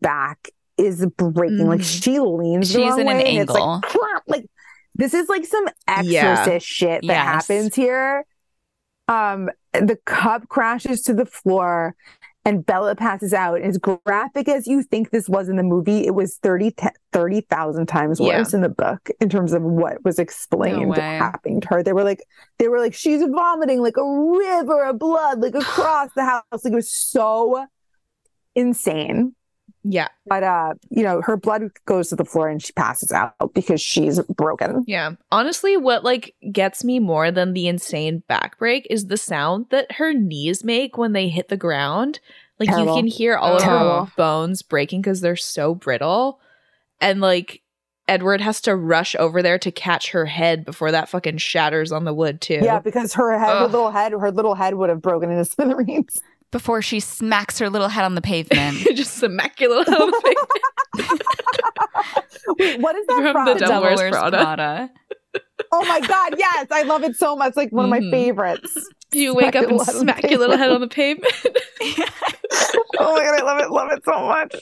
back is breaking. Like Mhm. she leans the She's wrong in an way and it's like, angle. "Crap," like this is like some Yeah. exorcist shit that Yes. happens here. Um, the cup crashes to the floor and Bella passes out. As graphic as you think this was in the movie, it was 30 te- 30,000 times Yeah. worse in the book in terms of what was explained way. happening to her. They were like, they were like, she's vomiting like a river of blood, like across the house. Like it was so insane. Yeah. But uh, you know, her blood goes to the floor and she passes out because she's broken. Yeah. Honestly, what like gets me more than the insane back break is the sound that her knees make when they hit the ground. Like Terrible. you can hear all of her bones breaking because they're so brittle. And like Edward has to rush over there to catch her head before that fucking shatters on the wood too. Yeah, because her head, her little head, her little head would have broken into smithereens. Before she smacks her little head on the pavement. Just immaculate on the face. Wait, what is that From from? the Devil Wears Wears Prada. Oh my god, yes, I love it so much. Like one of my mm-hmm. favorites. You wake up and Smack your little head on the smack your little head on the pavement. Oh my god, I love it, love it so much.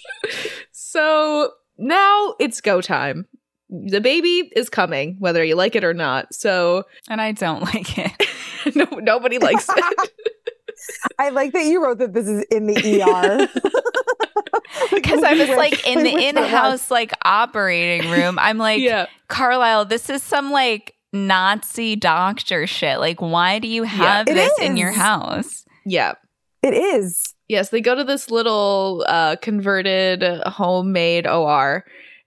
So now it's go time. The baby is coming, whether you like it or not. So and I don't like it. no, nobody likes it. I like that you wrote that this is in the ER. Because I was like in the was. in-house like operating room. I'm like, yeah. Carlisle, this is some like Nazi doctor shit. Like, why do you have it this in your house? Yeah. It is. Yes, they go to this little uh, converted homemade OR,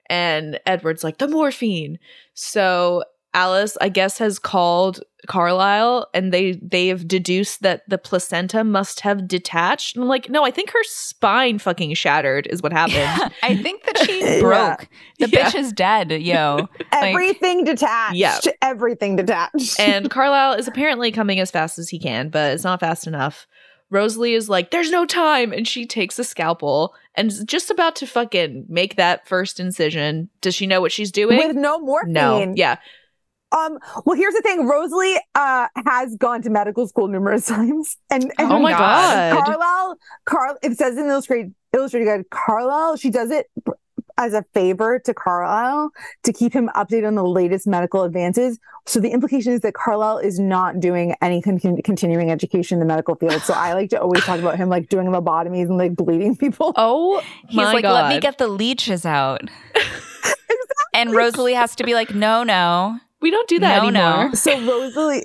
and Edward's like, the morphine. So Alice, I guess, has called Carlisle, and they they have deduced that the placenta must have detached. And I'm like, no, I think her spine fucking shattered is what happened. I think that she Yeah. broke. The Yeah. bitch is dead, yo. Everything detached. Yeah. Everything detached. and Carlisle is apparently coming as fast as he can, but it's not fast enough. Rosalie is like, there's no time. And she takes a scalpel and is just about to fucking make that first incision. Does she know what she's doing? with no morphine. no. Yeah. Um, well, here's the thing. Rosalie uh has gone to medical school numerous times. And, and Oh my God. God. Carlisle, Carl, it says in the illustrated illustrated guide, Carlisle, she does it as a favor to Carlisle to keep him updated on the latest medical advances. So the implication is that Carlisle is not doing any con- continuing education in the medical field. So I like to always talk about him like doing lobotomies and like bleeding people. Oh, He's my like, God. let me get the leeches out. And Rosalie has to be like, no, no. We don't do that No, no. anymore. So Rosalie,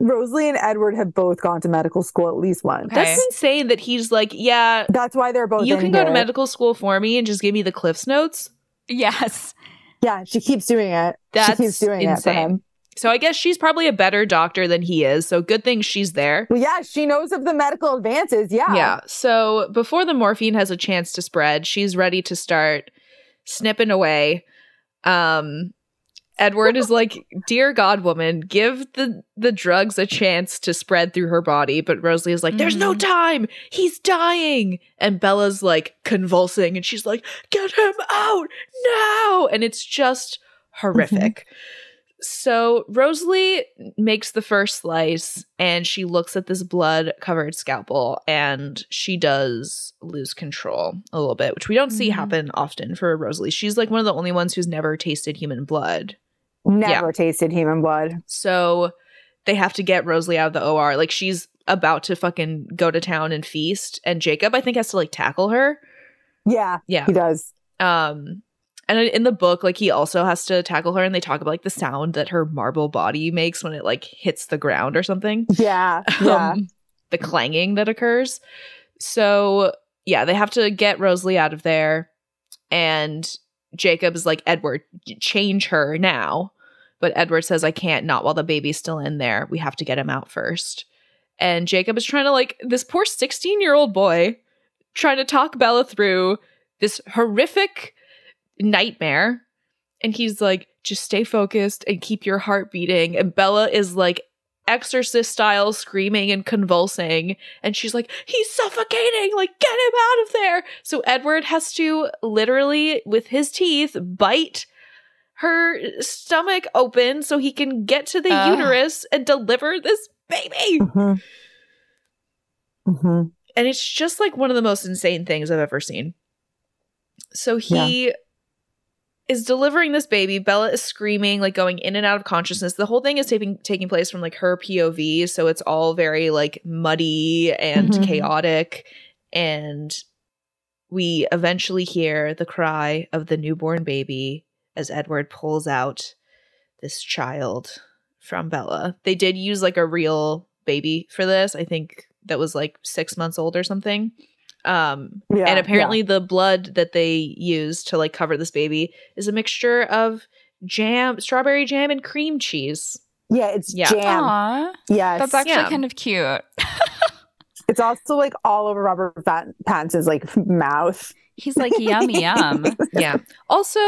Rosalie and Edward have both gone to medical school at least once. Okay. That's insane that he's like, yeah, That's why they're both. you in can go to medical school for me and just give me the Cliffs notes. Yes. Yeah, she keeps doing it. That's she keeps doing it for him. So I guess she's probably a better doctor than he is. So good thing she's there. Well, yeah, she knows of the medical advances. Yeah. Yeah. So before the morphine has a chance to spread, she's ready to start snipping away. Um Edward is like, "Dear God, woman, give the the drugs a chance to spread through her body." But Rosalie is like, "There's no Mhm. time. He's dying." And Bella's like convulsing, and she's like, "Get him out now!" And it's just horrific. So Rosalie makes the first slice, and she looks at this blood covered scalpel, and she does lose control a little bit, which we don't see Mhm. happen often for Rosalie. She's like one of the only ones who's never tasted human blood. Never tasted human blood. So they have to get Rosalie out of the OR. Like she's about to fucking go to town and feast, and Jacob I think has to like tackle her. Yeah, Yeah. he does. Um and in the book like he also has to tackle her and they talk about like the sound that her marble body makes when it like hits the ground or something. Yeah. Yeah. Um, the clanging that occurs. So yeah, they have to get Rosalie out of there and Jacob is like Edward, change her now. But Edward says I can't not while the baby's still in there. We have to get him out first. And Jacob is trying to like this poor 16-year-old boy trying to talk Bella through this horrific nightmare. And he's like, just stay focused and keep your heart beating. And Bella is like exorcist style screaming and convulsing. And she's like, he's suffocating. Like, get him out of there. So Edward has to literally, with his teeth, bite her stomach open so he can get to the Ugh. uterus and deliver this baby. Mhm. Mhm. and it's just like one of the most insane things I've ever seen. So he is delivering this baby. Bella is screaming, like going in and out of consciousness. The whole thing is taking taking place from like her POV, so it's all very like muddy and Mhm. chaotic. And we eventually hear the cry of the newborn baby as Edward pulls out this child from Bella. They did use like a real baby for this. I think that was like six months old or something. Um, Yeah, and apparently the blood that they used to like cover this baby is a mixture of jam, strawberry jam, and cream cheese. Yeah, it's Yeah. jam. Aw, Yes. that's actually Yeah. kind of cute. it's also like all over Robert Pat- Pattinson's like mouth. He's like yum yum. Yeah. also,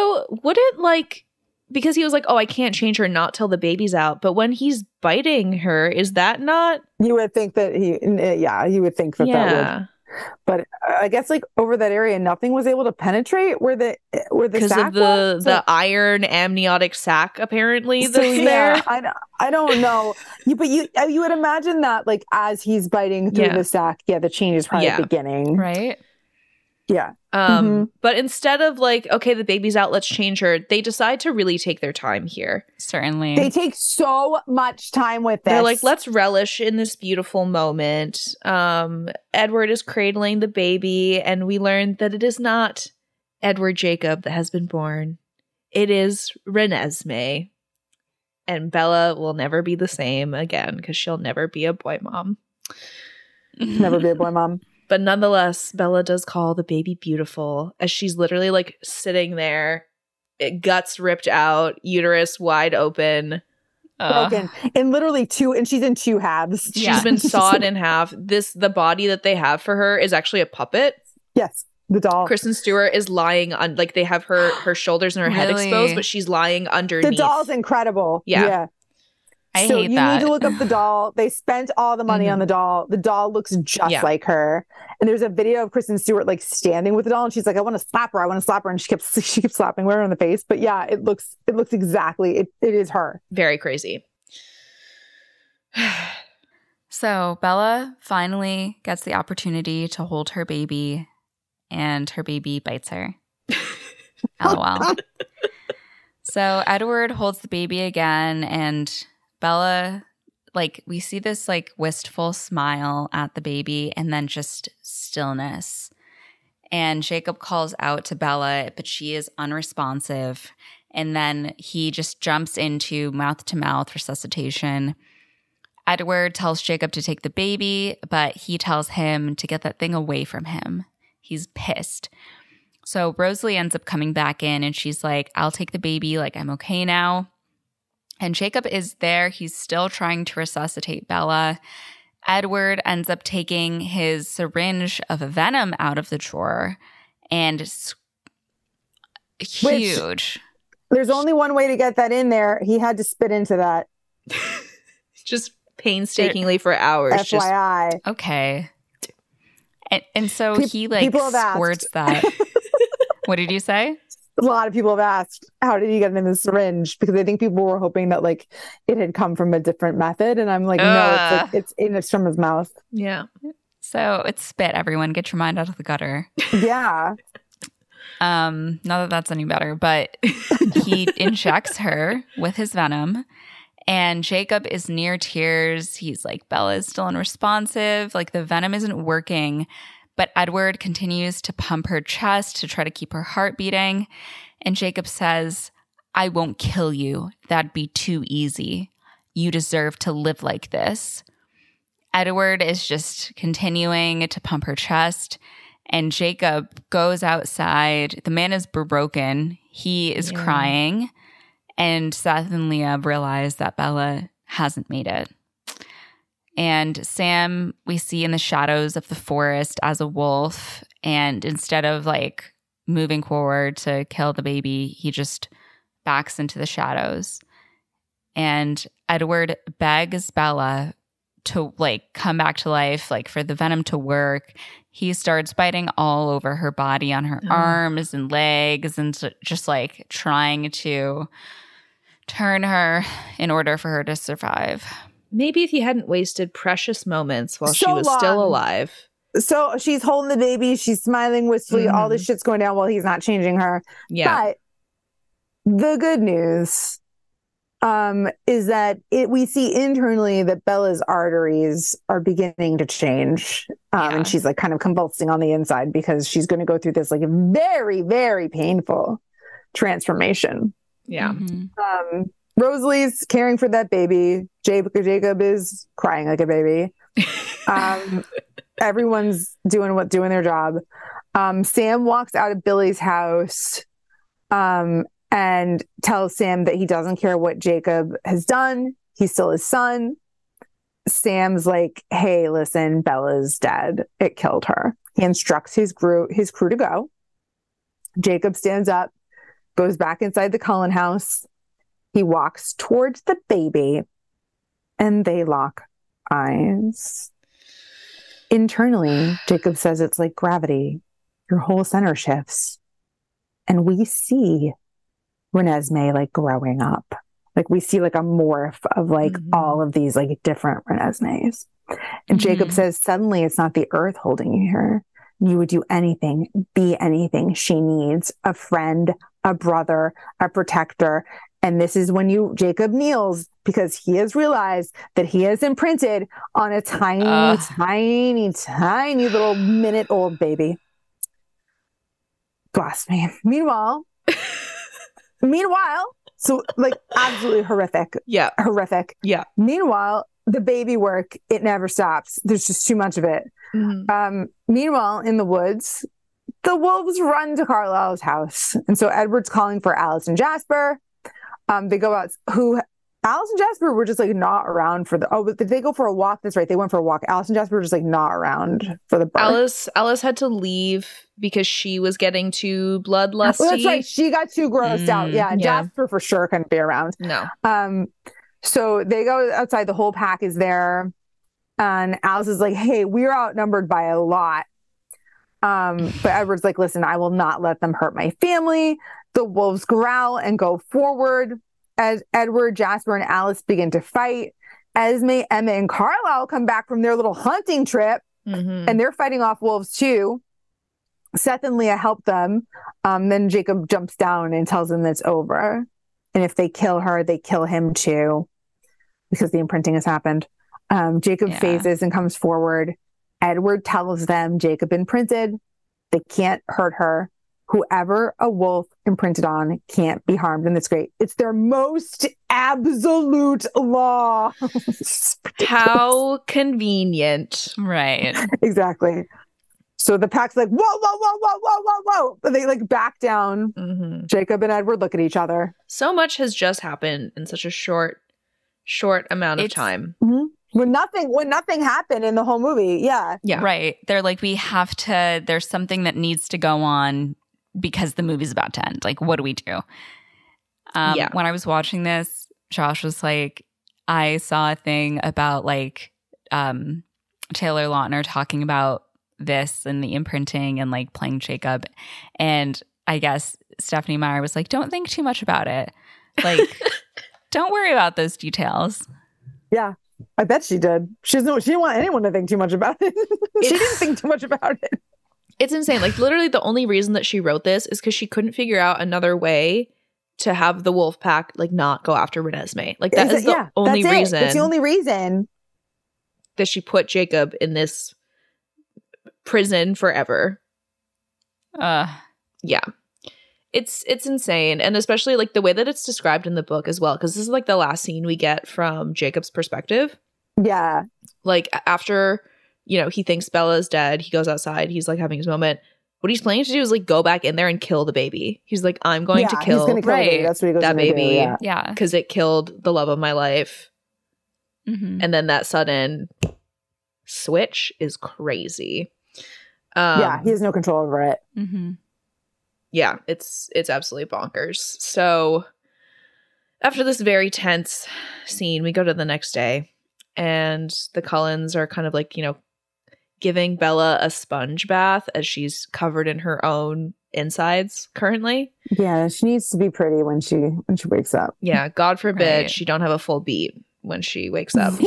wouldn't like because he was like, "Oh, I can't change her not till the baby's out," but when he's biting her, is that not? You would think that he, yeah, you would think that that would yeah, but I guess like over that area, nothing was able to penetrate where the where the because of the was. the iron amniotic sac apparently So, that's yeah, there. I don't- I don't know, you, but you uh, you would imagine that like as he's biting through Yeah. the sack, yeah, the change is probably Yeah. beginning. right? Yeah, Um, Mhm. but instead of like, okay, the baby's out, let's change her, they decide to really take their time here. Certainly. they take so much time with this. They're like, let's relish in this beautiful moment. Um, Edward is cradling the baby, and we learn that it is not Edward Jacob that has been born. It is Renesmee. And Bella will never be the same again because she'll never be a boy mom. never be a boy mom. But nonetheless, Bella does call the baby beautiful as she's literally like sitting there, it, guts ripped out, uterus wide open. Broken uh, in literally two, and she's in two halves. She's Yeah. been sawed in half. This the body that they have for her is actually a puppet. yes, the doll. Kristen Stewart is lying on like they have her her shoulders and her head exposed, but she's lying underneath. the doll's incredible. Yeah. yeah. I so hate you that. need to look up the doll. They spent all the money Mhm. on the doll. The doll looks just Yeah. like her. And there's a video of Kristen Stewart like standing with the doll, and she's like, "I want to slap her. I want to slap her," and she keeps she keeps slapping her in the face. But yeah, it looks it looks exactly it, it is her. Very crazy. So Bella finally gets the opportunity to hold her baby, and her baby bites her. LOL. so Edward holds the baby again, and Bella, like, we see this like wistful smile at the baby, and then just stillness. And Jacob calls out to Bella, but she is unresponsive. And then he just jumps into mouth to mouth resuscitation. Edward tells Jacob to take the baby, but he tells him to get that thing away from him. He's pissed. So Rosalie ends up coming back in and she's like, I'll take the baby. Like, I'm okay now. And Jacob is there. He's still trying to resuscitate Bella. Edward ends up taking his syringe of venom out of the drawer and it's huge. There's only one way to get that in there. He had to spit into that. just painstakingly for hours. Just FYI. okay. And, and so Peop- he like people have asked. squirts that. what did you say? A lot of people have asked, how did he get it in the syringe? Because I think people were hoping that like it had come from a different method. And I'm like, no, it's like it's in it's from his mouth. yeah. So it's spit. Everyone, get your mind out of the gutter. Yeah. Um, not that that's any better, but he injects her with his venom. And Jacob is near tears. He's like, Bella is still unresponsive. Like the venom isn't working. But Edward continues to pump her chest to try to keep her heart beating. And Jacob says, I won't kill you. That'd be too easy. You deserve to live like this. Edward is just continuing to pump her chest. And Jacob goes outside. The man is broken. He is Yeah. crying. And Seth and Leah realize that Bella hasn't made it. And Sam, we see in the shadows of the forest as a wolf. And instead of like moving forward to kill the baby, he just backs into the shadows. And Edward begs Bella to like come back to life, like for the venom to work. He starts biting all over her body on her Oh. arms and legs and just like trying to turn her in order for her to survive. Maybe if he hadn't wasted precious moments while she So was still alive. So she's holding the baby, she's smiling wistfully, all this shit's going down while he's not changing her. Yeah. But the good news um, is that it we see internally that Bella's arteries are beginning to change. Um, Yeah. and she's like kind of convulsing on the inside because she's going to go through this like very, very painful transformation. yeah. Mhm. Um, Rosalie's caring for that baby. Jacob, Jacob is crying like a baby. Um, everyone's doing what doing their job. Um, Sam walks out of Billy's house um, and tells Sam that he doesn't care what Jacob has done. He's still his son. Sam's like, "Hey, listen, Bella's dead. It killed her." He instructs his crew his crew to go. Jacob stands up, goes back inside the Cullen house. He walks towards the baby, and they lock eyes. Internally, Jacob says it's like gravity. Your whole center shifts. And we see Renesmee like growing up. Like we see like a morph of like Mhm. all of these like different Renesmees. And Jacob Mhm. says, suddenly it's not the earth holding you here. You would do anything, be anything she needs a friend, a brother, a protector. And this is when you, Jacob kneels because he has realized that he has imprinted on a tiny, Ugh. tiny, tiny little minute old baby. Blast me. Meanwhile, meanwhile, so like absolutely horrific, Yeah. horrific. Yeah. Meanwhile, the baby work, it never stops. There's just too much of it. Mhm. Um, meanwhile, in the woods, the wolves run to Carlisle's house. And so Edward's calling for Alice and Jasper. Um, they go out who Alice and Jasper were just like not around for the oh, but did they go for a walk? That's right. They went for a walk. Alice and Jasper were just like not around for the birth. Alice Alice had to leave because she was getting too bloodlusty. Oh, that's right. She got too grossed out. Mm, Yeah, yeah. Jasper for sure couldn't be around. No. Um, so they go outside, the whole pack is there. And Alice is like, hey, we're outnumbered by a lot. Um, but Edward's like, listen, I will not let them hurt my family. The wolves growl and go forward as Edward, Jasper, and Alice begin to fight. Esme, Emmett, and Carlisle come back from their little hunting trip Mhm. and they're fighting off wolves too. Seth and Leah help them. Um, then Jacob jumps down and tells them it's over. And if they kill her, they kill him too, because the imprinting has happened. Um, Jacob Yeah. phases and comes forward. Edward tells them Jacob imprinted. They can't hurt her. Whoever a wolf imprinted on can't be harmed. And that's great. It's their most absolute law. How convenient. Right. exactly. So the pack's like, whoa, whoa, whoa, whoa, whoa, whoa, whoa. But they like back down. Mhm. Jacob and Edward look at each other. So much has just happened in such a short, short amount of It's- time. When nothing when nothing happened in the whole movie. Yeah. Yeah. Right. They're like, we have to, there's something that needs to go on because the movie's about to end. Like, what do we do? Um, Yeah. When I was watching this, Josh was like, I saw a thing about like um, Taylor Lautner talking about this and the imprinting and like playing Jacob. And I guess Stephenie Meyer was like, don't think too much about it. Like, don't worry about those details. Yeah. I bet she did. She doesn't she didn't want anyone to think too much about it. she didn't think too much about it. It's insane. Like literally the only reason that she wrote this is because she couldn't figure out another way to have the wolf pack like not go after Renesmee. Like that Is is it- the yeah, only that's it. reason That's the only reason. that she put Jacob in this prison forever. Uh, Yeah. It's it's insane. And especially like the way that it's described in the book as well, because this is like the last scene we get from Jacob's perspective. Yeah. Like after, you know, he thinks Bella is dead, he goes outside, he's like having his moment. What he's planning to do is like go back in there and kill the baby. He's like, I'm going to Yeah, kill He's gonna kill the baby. right, That's what he goes that gonna do, baby. yeah. yeah. because it killed the love of my life. Mhm. And then that sudden switch is crazy. Um, yeah, he has no control over it. Mhm. Yeah, it's it's absolutely bonkers. So after this very tense scene, we go to the next day, and the Cullens are kind of like you know giving Bella a sponge bath as she's covered in her own insides currently. Yeah, she needs to be pretty when she when she wakes up. Yeah, God forbid Right. she don't have a full beat when she wakes up.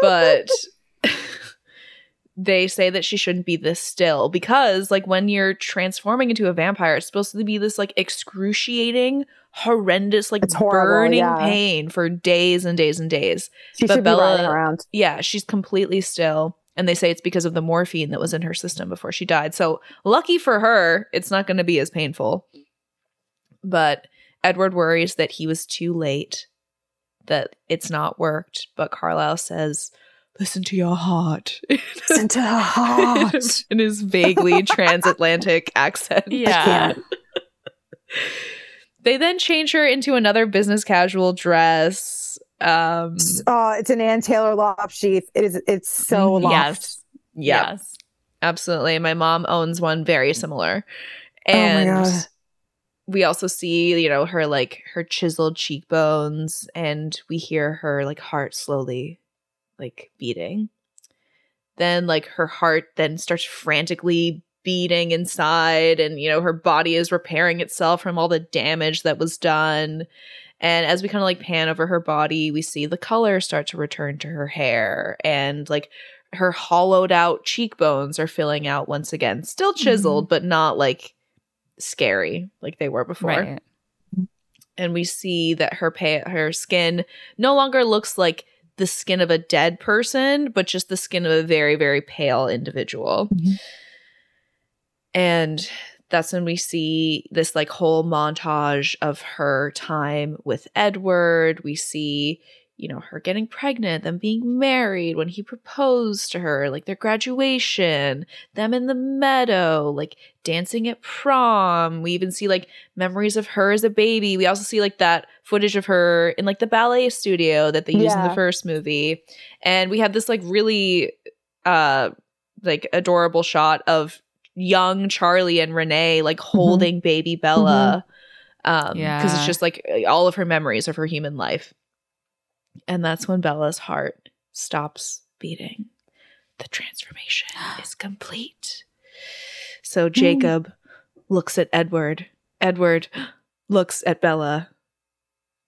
But they say that she shouldn't be this still because like when you're transforming into a vampire it's supposed to be this like excruciating horrendous like It's horrible, burning yeah. pain for days and days and days She But should Bella- be around. yeah she's completely still and they say it's because of the morphine that was in her system before she died so lucky for her it's not going to be as painful but edward worries that he was too late that it's not worked but carlisle says listen to your heart Listen to her heart. in his vaguely transatlantic accent Yeah. they then change her into another business casual dress um Oh, it's an Ann Taylor loft sheath. It is. It's so Mhm. loft. Yes. yeah Yes. Absolutely. My mom owns one very similar. Oh And God. we also see, you know, her like her chiseled cheekbones and we hear her like heart slowly like beating. Then like her heart then starts frantically beating inside and you know her body is repairing itself from all the damage that was done. And as we kind of like pan over her body, we see the color start to return to her hair and like her hollowed out cheekbones are filling out once again. Still chiseled, mm-hmm. but not like scary like they were before. Right. And we see that her pa- her skin no longer looks like the skin of a dead person, but just the skin of a very very pale individual. Mhm. And that's when we see this like whole montage of her time with Edward. We see, you know, her getting pregnant, them being married, when he proposed to her, like their graduation, them in the meadow, like dancing at prom. We even see like memories of her as a baby. We also see like that footage of her in like the ballet studio that they used in the first movie. And we have this like really uh like adorable shot of young Charlie and Renee like holding baby Bella. Um, because Yeah. it's just like all of her memories of her human life. And that's when Bella's heart stops beating. The transformation is complete. So Jacob looks at Edward. Edward looks at Bella.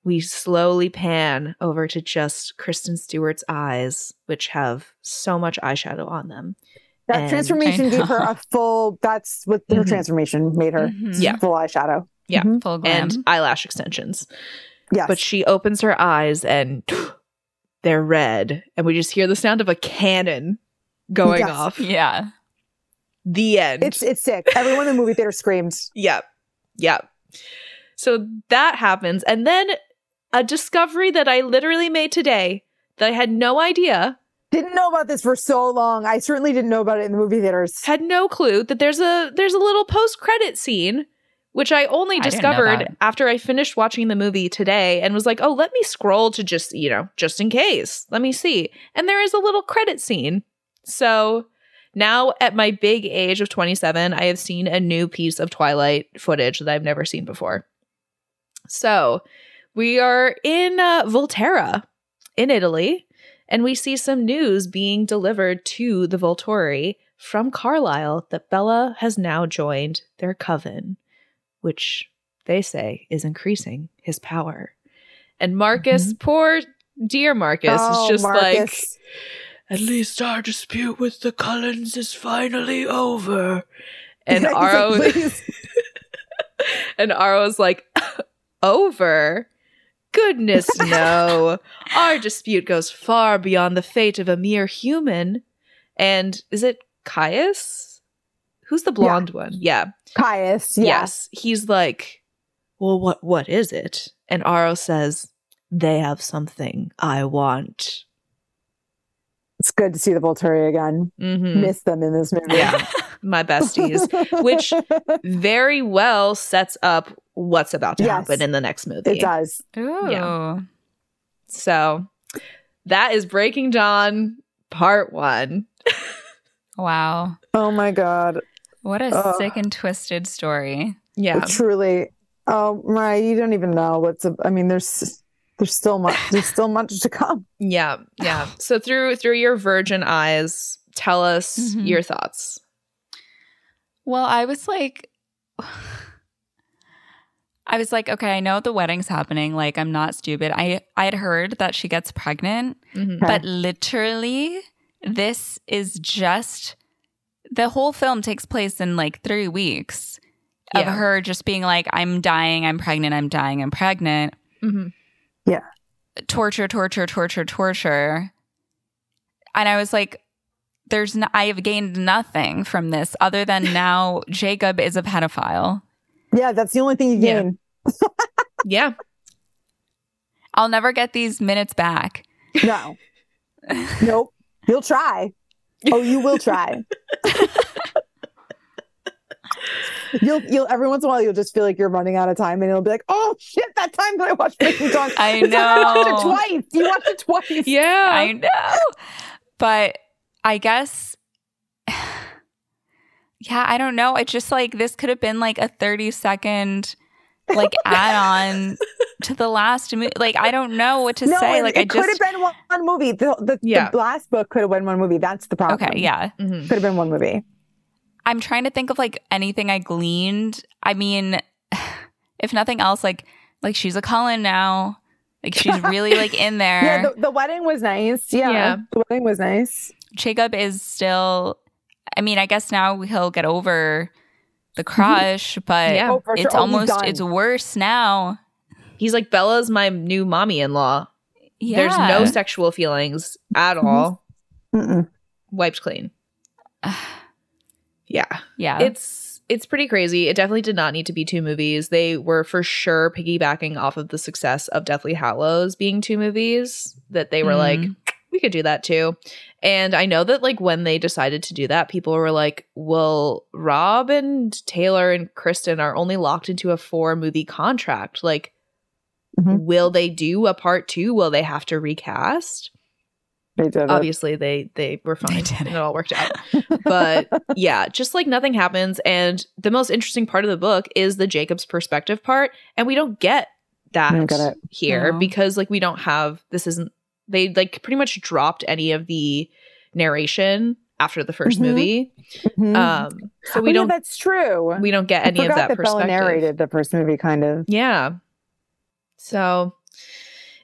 We slowly pan over to just Kristen Stewart's eyes, which have so much eyeshadow on them. That And- transformation gave her a full. That's what her Mhm. transformation made her. Mhm. Yeah. Full eyeshadow. Yeah. Mhm. Full glam. and eyelash extensions. Yes. But she opens her eyes and they're red. And we just hear the sound of a cannon going Yes. off. yeah. The end. it's it's sick. Everyone in the movie theater screamed. Yep. Yep. So that happens. And then a discovery that I literally made today that I had no idea Didn't know about this for so long. I certainly didn't know about it in the movie theaters. Had no clue that there's a there's a little post credit scene which I only I discovered after I finished watching the movie today and was like, "Oh, let me scroll to just, you know, just in case. Let me see." And there is a little credit scene. So, now at my big age of 27, I have seen a new piece of Twilight footage that I've never seen before. So, we are in uh, Volterra in Italy, and we see some news being delivered to the Volturi from Carlisle that Bella has now joined their coven, which they say is increasing his power. And Marcus, mm-hmm. poor dear Marcus, Oh, is just like, at least our dispute with the Cullens is finally over. And like, Aro "Please." and Aro's like, over? Goodness, no. Our dispute goes far beyond the fate of a mere human. And is it Caius? Who's the blonde one? Yeah. Caius, yeah. Yes. He's like, well, what what is it? And Aro says, they have something I want. It's good to see the Volturi again. hmm Miss them in this movie. Yeah. My besties. which very well sets up what's about to Yes. happen in the next movie. it does. Ooh. So that is Breaking Dawn Part One. Wow. Oh my god. What a Ugh. sick and twisted story. Yeah. Truly. Oh my, you don't even know what's a, I mean, there's there's still much there's still much to come. Yeah. Yeah. So through through your virgin eyes, tell us Mhm. your thoughts. Well, I was like, I was like, okay, I know the wedding's happening. Like, I'm not stupid. I I had heard that she gets pregnant, Mhm. Okay. but literally, this is just the whole film takes place in like three weeks of Yeah. her just being like, I'm dying, I'm pregnant, I'm dying, I'm pregnant. Mhm. torture, torture, torture, torture. And I was like, there's no, I have gained nothing from this other than now Jacob is a pedophile. Yeah, that's the only thing you Yeah. gain. Yeah. I'll never get these minutes back. No. nope. You'll try. Oh, you will try. you'll you'll every once in a while you'll just feel like you're running out of time and it'll be like, oh shit, that time that I watched Breaking Dawn. I The time I watched know. it twice. You watched it twice. Yeah. I know. But I guess yeah, I don't know. It's just like this could have been like a 30 second like add on to the last movie. Like I don't know what to no, say. it, like it I could just have been one, one movie. The, the, Yeah. the last book could have been one movie. That's the problem. Okay, yeah. Mhm. Could have been one movie. I'm trying to think of like anything I gleaned. I mean, if nothing else, like like she's a Cullen now. Like she's really like in there. Yeah, the, the wedding was nice. Yeah, Yeah. The wedding was nice. Jacob is still. I mean, I guess now he'll get over the crush, but Yeah. Oh, for sure. it's Oh, almost it's worse now. He's like Bella's my new mommy in law. Yeah. There's no sexual feelings at Mhm. all. Mm-mm. Wiped clean. Yeah. yeah. It's it's pretty crazy. It definitely did not need to be two movies. They were for sure piggybacking off of the success of Deathly Hallows being two movies that they were like Mhm. we could do that too. And I know that like when they decided to do that, people were like, "Well, Rob and Taylor and Kristen are only locked into a four movie contract. Like Mhm. will they do a part 2? Will they have to recast?" They did it. obviously they they were fine did it. it all worked out but yeah just like nothing happens and the most interesting part of the book is the jacob's perspective part and we don't get that don't here No. because like we don't have this isn't they like pretty much dropped any of the narration after the 1st Mhm. we Mhm. um so we Oh, don't that's true. we don't get any of that that Bella narrated the first movie, kind of. yeah. So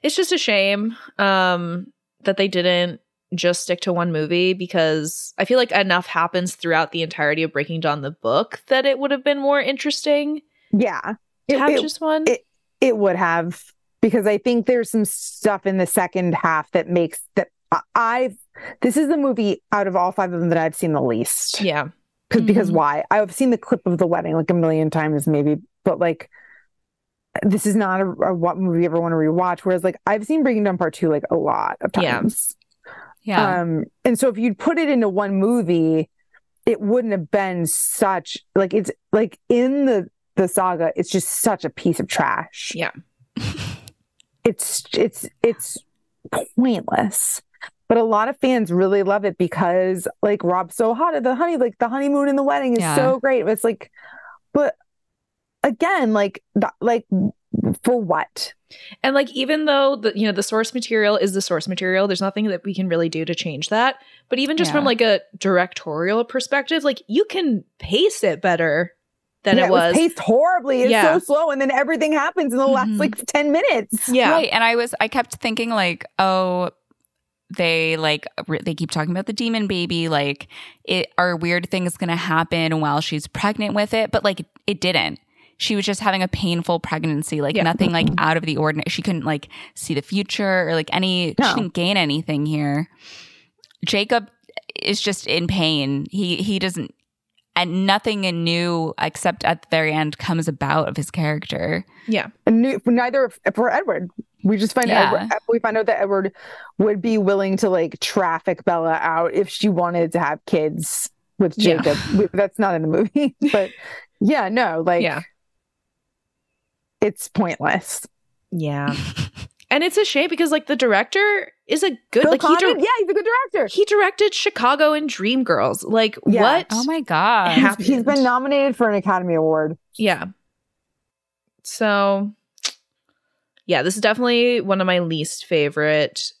it's just a shame um that they didn't just stick to one movie because I feel like enough happens throughout the entirety of Breaking Dawn the book that it would have been more interesting Yeah, to it, have it, just one. it- it would have because I think there's some stuff in the second half that makes that I- I've. This is the movie out of all five of them that I've seen the least. Yeah. because Mhm. why? I've seen the clip of the wedding like a million times, maybe, but like. This is not a, a what movie you ever want to rewatch. Whereas, like, I've seen Breaking Dawn Part Two like a lot of Yeah. times. Yeah. Um, and so if you'd put it into one movie, it wouldn't have been such like it's like in the the saga, it's just such a piece of trash. Yeah. It's it's it's pointless. But a lot of fans really love it because like Rob's so hot at the honey, like the honeymoon and the wedding is Yeah. so great. But it's like, but again, like like for what? And like even though the you know the source material is the source material, there's nothing that we can really do to change that. But even just from like a directorial perspective, like you can pace it better than Yeah, it was. paced horribly. It's Yeah. so slow, and then everything happens in the last Mhm. like ten minutes. yeah. Right. And I was, I kept thinking, like, oh, they like, re- they keep talking about the demon baby. Like, it are weird things going to happen while she's pregnant with it. But like, it didn't. She was just having a painful pregnancy, like Yeah. nothing like mm-hmm. out of the ordinary. She couldn't like see the future or like any, No. she didn't gain anything here. Jacob is just in pain. He, he doesn't, and nothing new except at the very end comes about of his character. Yeah. And ne- neither for Edward. We just find Yeah. Edward, we find out that Edward would be willing to like traffic Bella out if she wanted to have kids with Yeah. Jacob. We- That's not in the movie, but yeah, no, like yeah. It's pointless. Yeah. and it's a shame because like the director is a good Bill like he, Condon, dir- yeah, he's a good director. he directed Chicago and Dreamgirls. Like Yeah. what? Oh my God. He's- He's, he's been nominated for an Academy Award. Yeah. So, yeah, this is definitely one of my least favorite.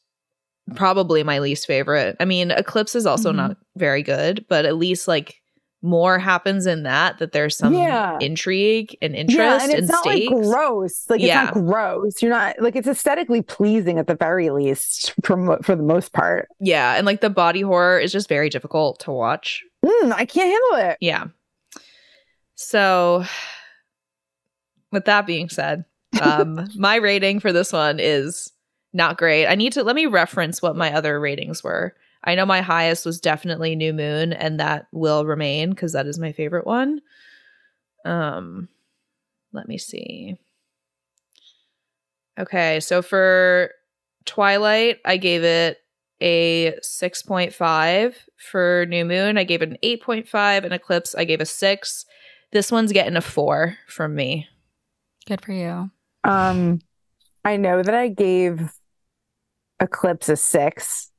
Probably my least favorite. I mean, Eclipse is also Mhm. not very good, but at least like more happens in that that there's some Yeah. intrigue and interest yeah, and it's and not stakes. like gross. Like Yeah. it's not gross. You're not like it's aesthetically pleasing at the very least, for for the most part. yeah, and like the body horror is just very difficult to watch. Mm, I can't handle it. Yeah. So, with that being said, um, my rating for this one is not great. I need to let me reference what my other ratings were. I know my highest was definitely New Moon, and that will remain because that is my favorite one. Um, let me see. Okay, so for Twilight, I gave it a 6.5. For New Moon, I gave it an 8.5. And Eclipse, I gave a 6. This one's getting a 4 from me. Good for you. Um, I know that I gave Eclipse a six,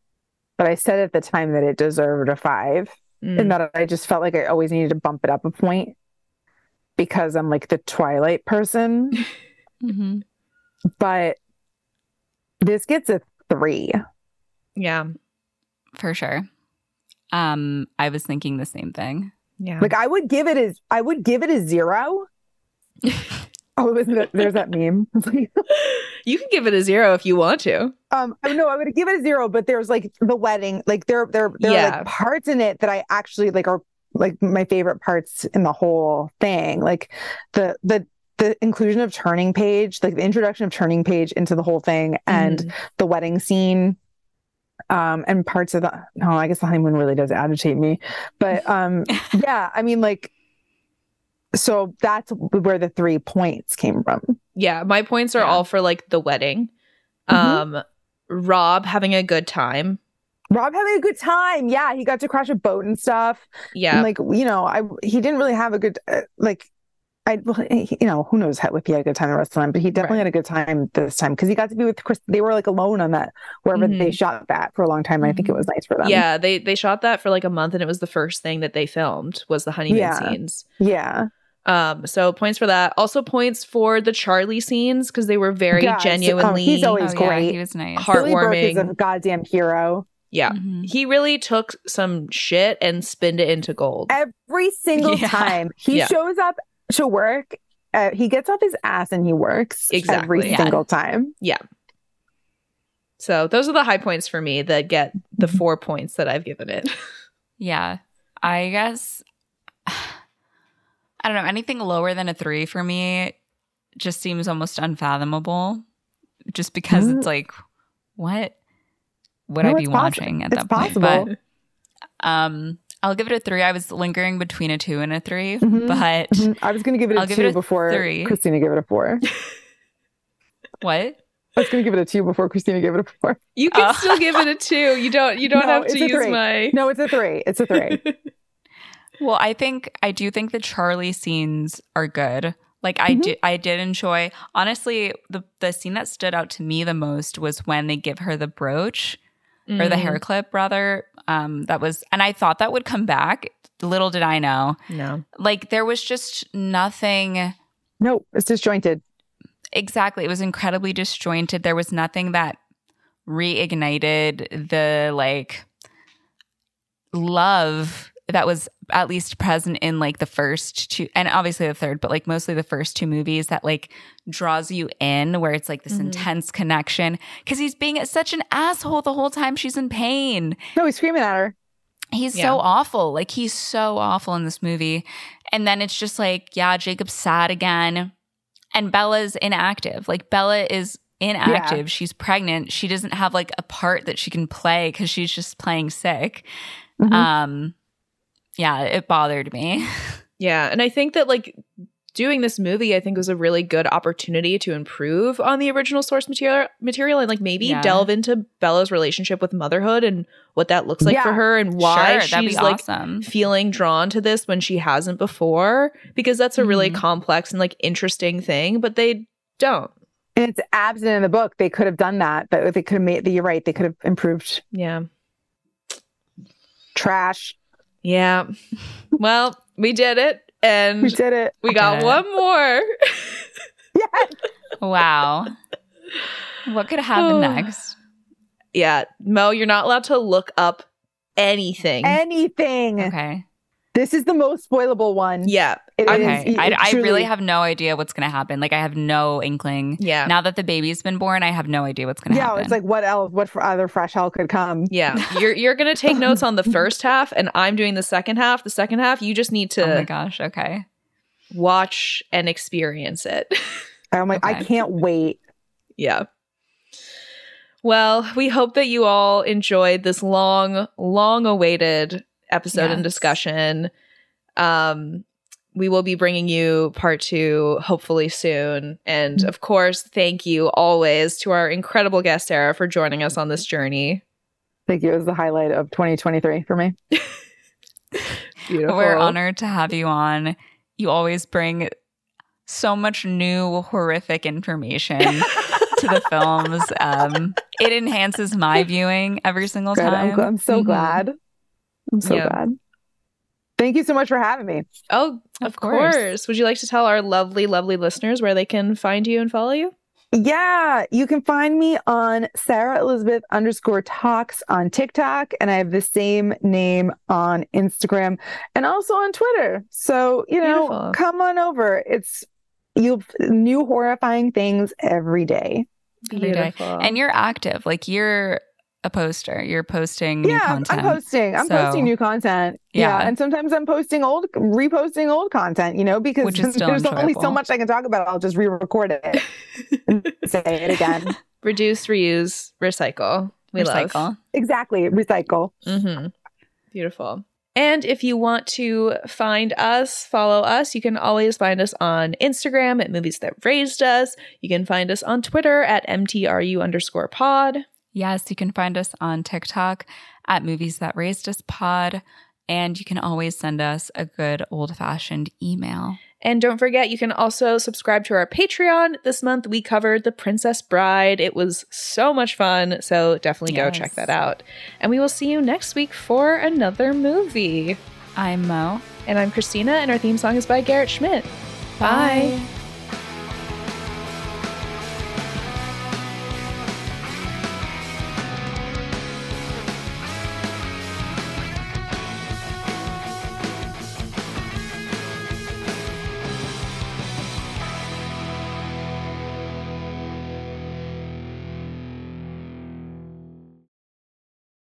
but I said at the time that it deserved a five, Mm. and that I just felt like I always needed to bump it up a point because I'm like the Twilight person. hmm but this gets a three. Yeah. For sure. Um, I was thinking the same thing. Yeah. Like I would give it as I would give it a zero. oh. There's that meme. You can give it a 0 if you want to. Um, I no, I would give it a zero, but there's like the wedding, like there, there, there are like parts in it that I actually like are like my favorite parts in the whole thing. Like the the the inclusion of turning page, like the introduction of turning page into the whole thing, and Mhm. the wedding scene, um, and parts of the no, I guess the honeymoon really does agitate me, but um, yeah, I mean like. So that's where the three points came from. yeah, my points are Yeah. all for like the wedding. Mhm. Um Rob having a good time. Rob having a good time. Yeah, he got to crash a boat and stuff. Yeah. And like you know, I he didn't really have a good uh, like. I well, he- you know who knows how, if he had a good time the rest of the time, but he definitely Right. had a good time this time because he got to be with Chris. They were like alone on that wherever Mhm. they shot that for a long time. and I think it was nice for them. yeah, they they shot that for like a month and it was the first thing that they filmed was the honeymoon Yeah. scenes. yeah. Um so points for that. Also points for the Charlie scenes because they were very Yes. Oh, genuinely he's always- oh, yeah, great. he was nice. Heart- Billy Burke is a goddamn hero. yeah. Mhm. He really took some shit and spinned it into gold. Every single Yeah. time he Yeah. shows up to work, uh, he gets off his ass and he works Exactly. every Yeah. single time. Yeah. So those are the high points for me that get the Mm-hmm. four points that I've given it. Yeah. I guess I don't know, anything lower than a three for me just seems almost unfathomable. Just because Mm. it's like, what would No, I be possi- watching at it's that point? But um I'll give it a three. I was lingering between a two and a 3 Mhm. but Mhm. I was going to give it a I'll give two it a before three. Christina gave it a four. what? I was gonna give it a two before Christina gave it a four. You can Oh. still give it a two. You don't. You don't No, have to use three. my. No, it's a three. It's a three. Well, I think I do think the Charlie scenes are good. Like I Mhm. did I did enjoy honestly the the scene that stood out to me the most was when they give her the brooch or the Mm, hair clip rather. Um that was and I thought that would come back. Little did I know. No. Like there was just nothing no, it's disjointed. exactly. It was incredibly disjointed. There was nothing that reignited the like love that was at least present in like the first two and obviously the third but like mostly the first two movies that like draws you in where it's like this Mhm. intense connection because he's being such an asshole the whole time she's in pain No, he's screaming at her. He's Yeah. so awful. Like he's so awful in this movie. And then it's just like, yeah, Jacob's sad again. And Bella's inactive. Like Bella is inactive. She's pregnant. She doesn't have like a part that she can play because she's just playing sick. Mhm. Um yeah, it bothered me. Yeah, and I think that like doing this movie, I think was a really good opportunity to improve on the original source material, material, and like maybe Yeah. delve into Bella's relationship with motherhood and what that looks like for her and why sure, she's be like awesome. feeling drawn to this when she hasn't before because that's a really Mhm. complex and like interesting thing, but they don't. And it's absent in the book. They could have done that, but they could have made. You're right. They could have improved. Yeah. Trash. Yeah. well, we did it and We did it. we got did it. one more. Yes. Wow. What could happen Oh. next? yeah, Mo, you're not allowed to look up anything. Anything. Okay. This is the most spoilable one. yeah. It is- Okay. it- I, it I really have no idea what's going to happen. Like, I have no inkling. Yeah. Now that the baby's been born, I have no idea what's going to Yeah, happen. Yeah. It's like what else? What for other fresh hell could come? Yeah, you're you're gonna take notes on the first half, and I'm doing the second half. The second half, you just need to. oh my gosh. Okay. watch and experience it. I'm like, I can't wait. yeah. Well, we hope that you all enjoyed this long, long awaited episode and discussion. Um, we will be bringing you part two hopefully soon. And of course, thank you always to our incredible guest, Sarah, for joining us on this journey. Thank you. It was the highlight of 2023 for me. Beautiful. We're honored to have you on. You always bring so much new horrific information to the films. Um, it enhances my viewing every single Good. I'm, time. I'm so Mhm. glad. I'm so Yeah. glad. Thank you so much for having me. Oh, of, Of course. course. Would you like to tell our lovely, lovely listeners where they can find you and follow you? Yeah, you can find me on Sarah Elizabeth underscore talks on TikTok, and I have the same name on Instagram and also on Twitter. So, you know, Beautiful. come on over. It's you new horrifying things every day. Every day. And you're active. Like you're a poster. You're posting yeah, I'm- content. I'm posting. I'm So- posting new content. Yeah. Yeah. and sometimes I'm posting old, reposting old content. You know, because Which is still there's only so much I can talk about. I'll just re-record it and say it again. reduce, reuse, recycle. We love. Exactly. Recycle. Mm-hmm. Beautiful. And if you want to find us, follow us, you can always find us on Instagram at Movies That Raised Us. You can find us on Twitter at MTRU underscore pod. Yes, you can find us on TikTok at Movies That Raised Us Pod. And you can always send us a good old fashioned email. And don't forget, you can also subscribe to our Patreon. This month we covered The Princess Bride. It was so much fun. So definitely go check that out. And we will see you next week for another movie. I'm Mo. And I'm Christina, and our theme song is by Garrett Schmidt. Bye. Bye.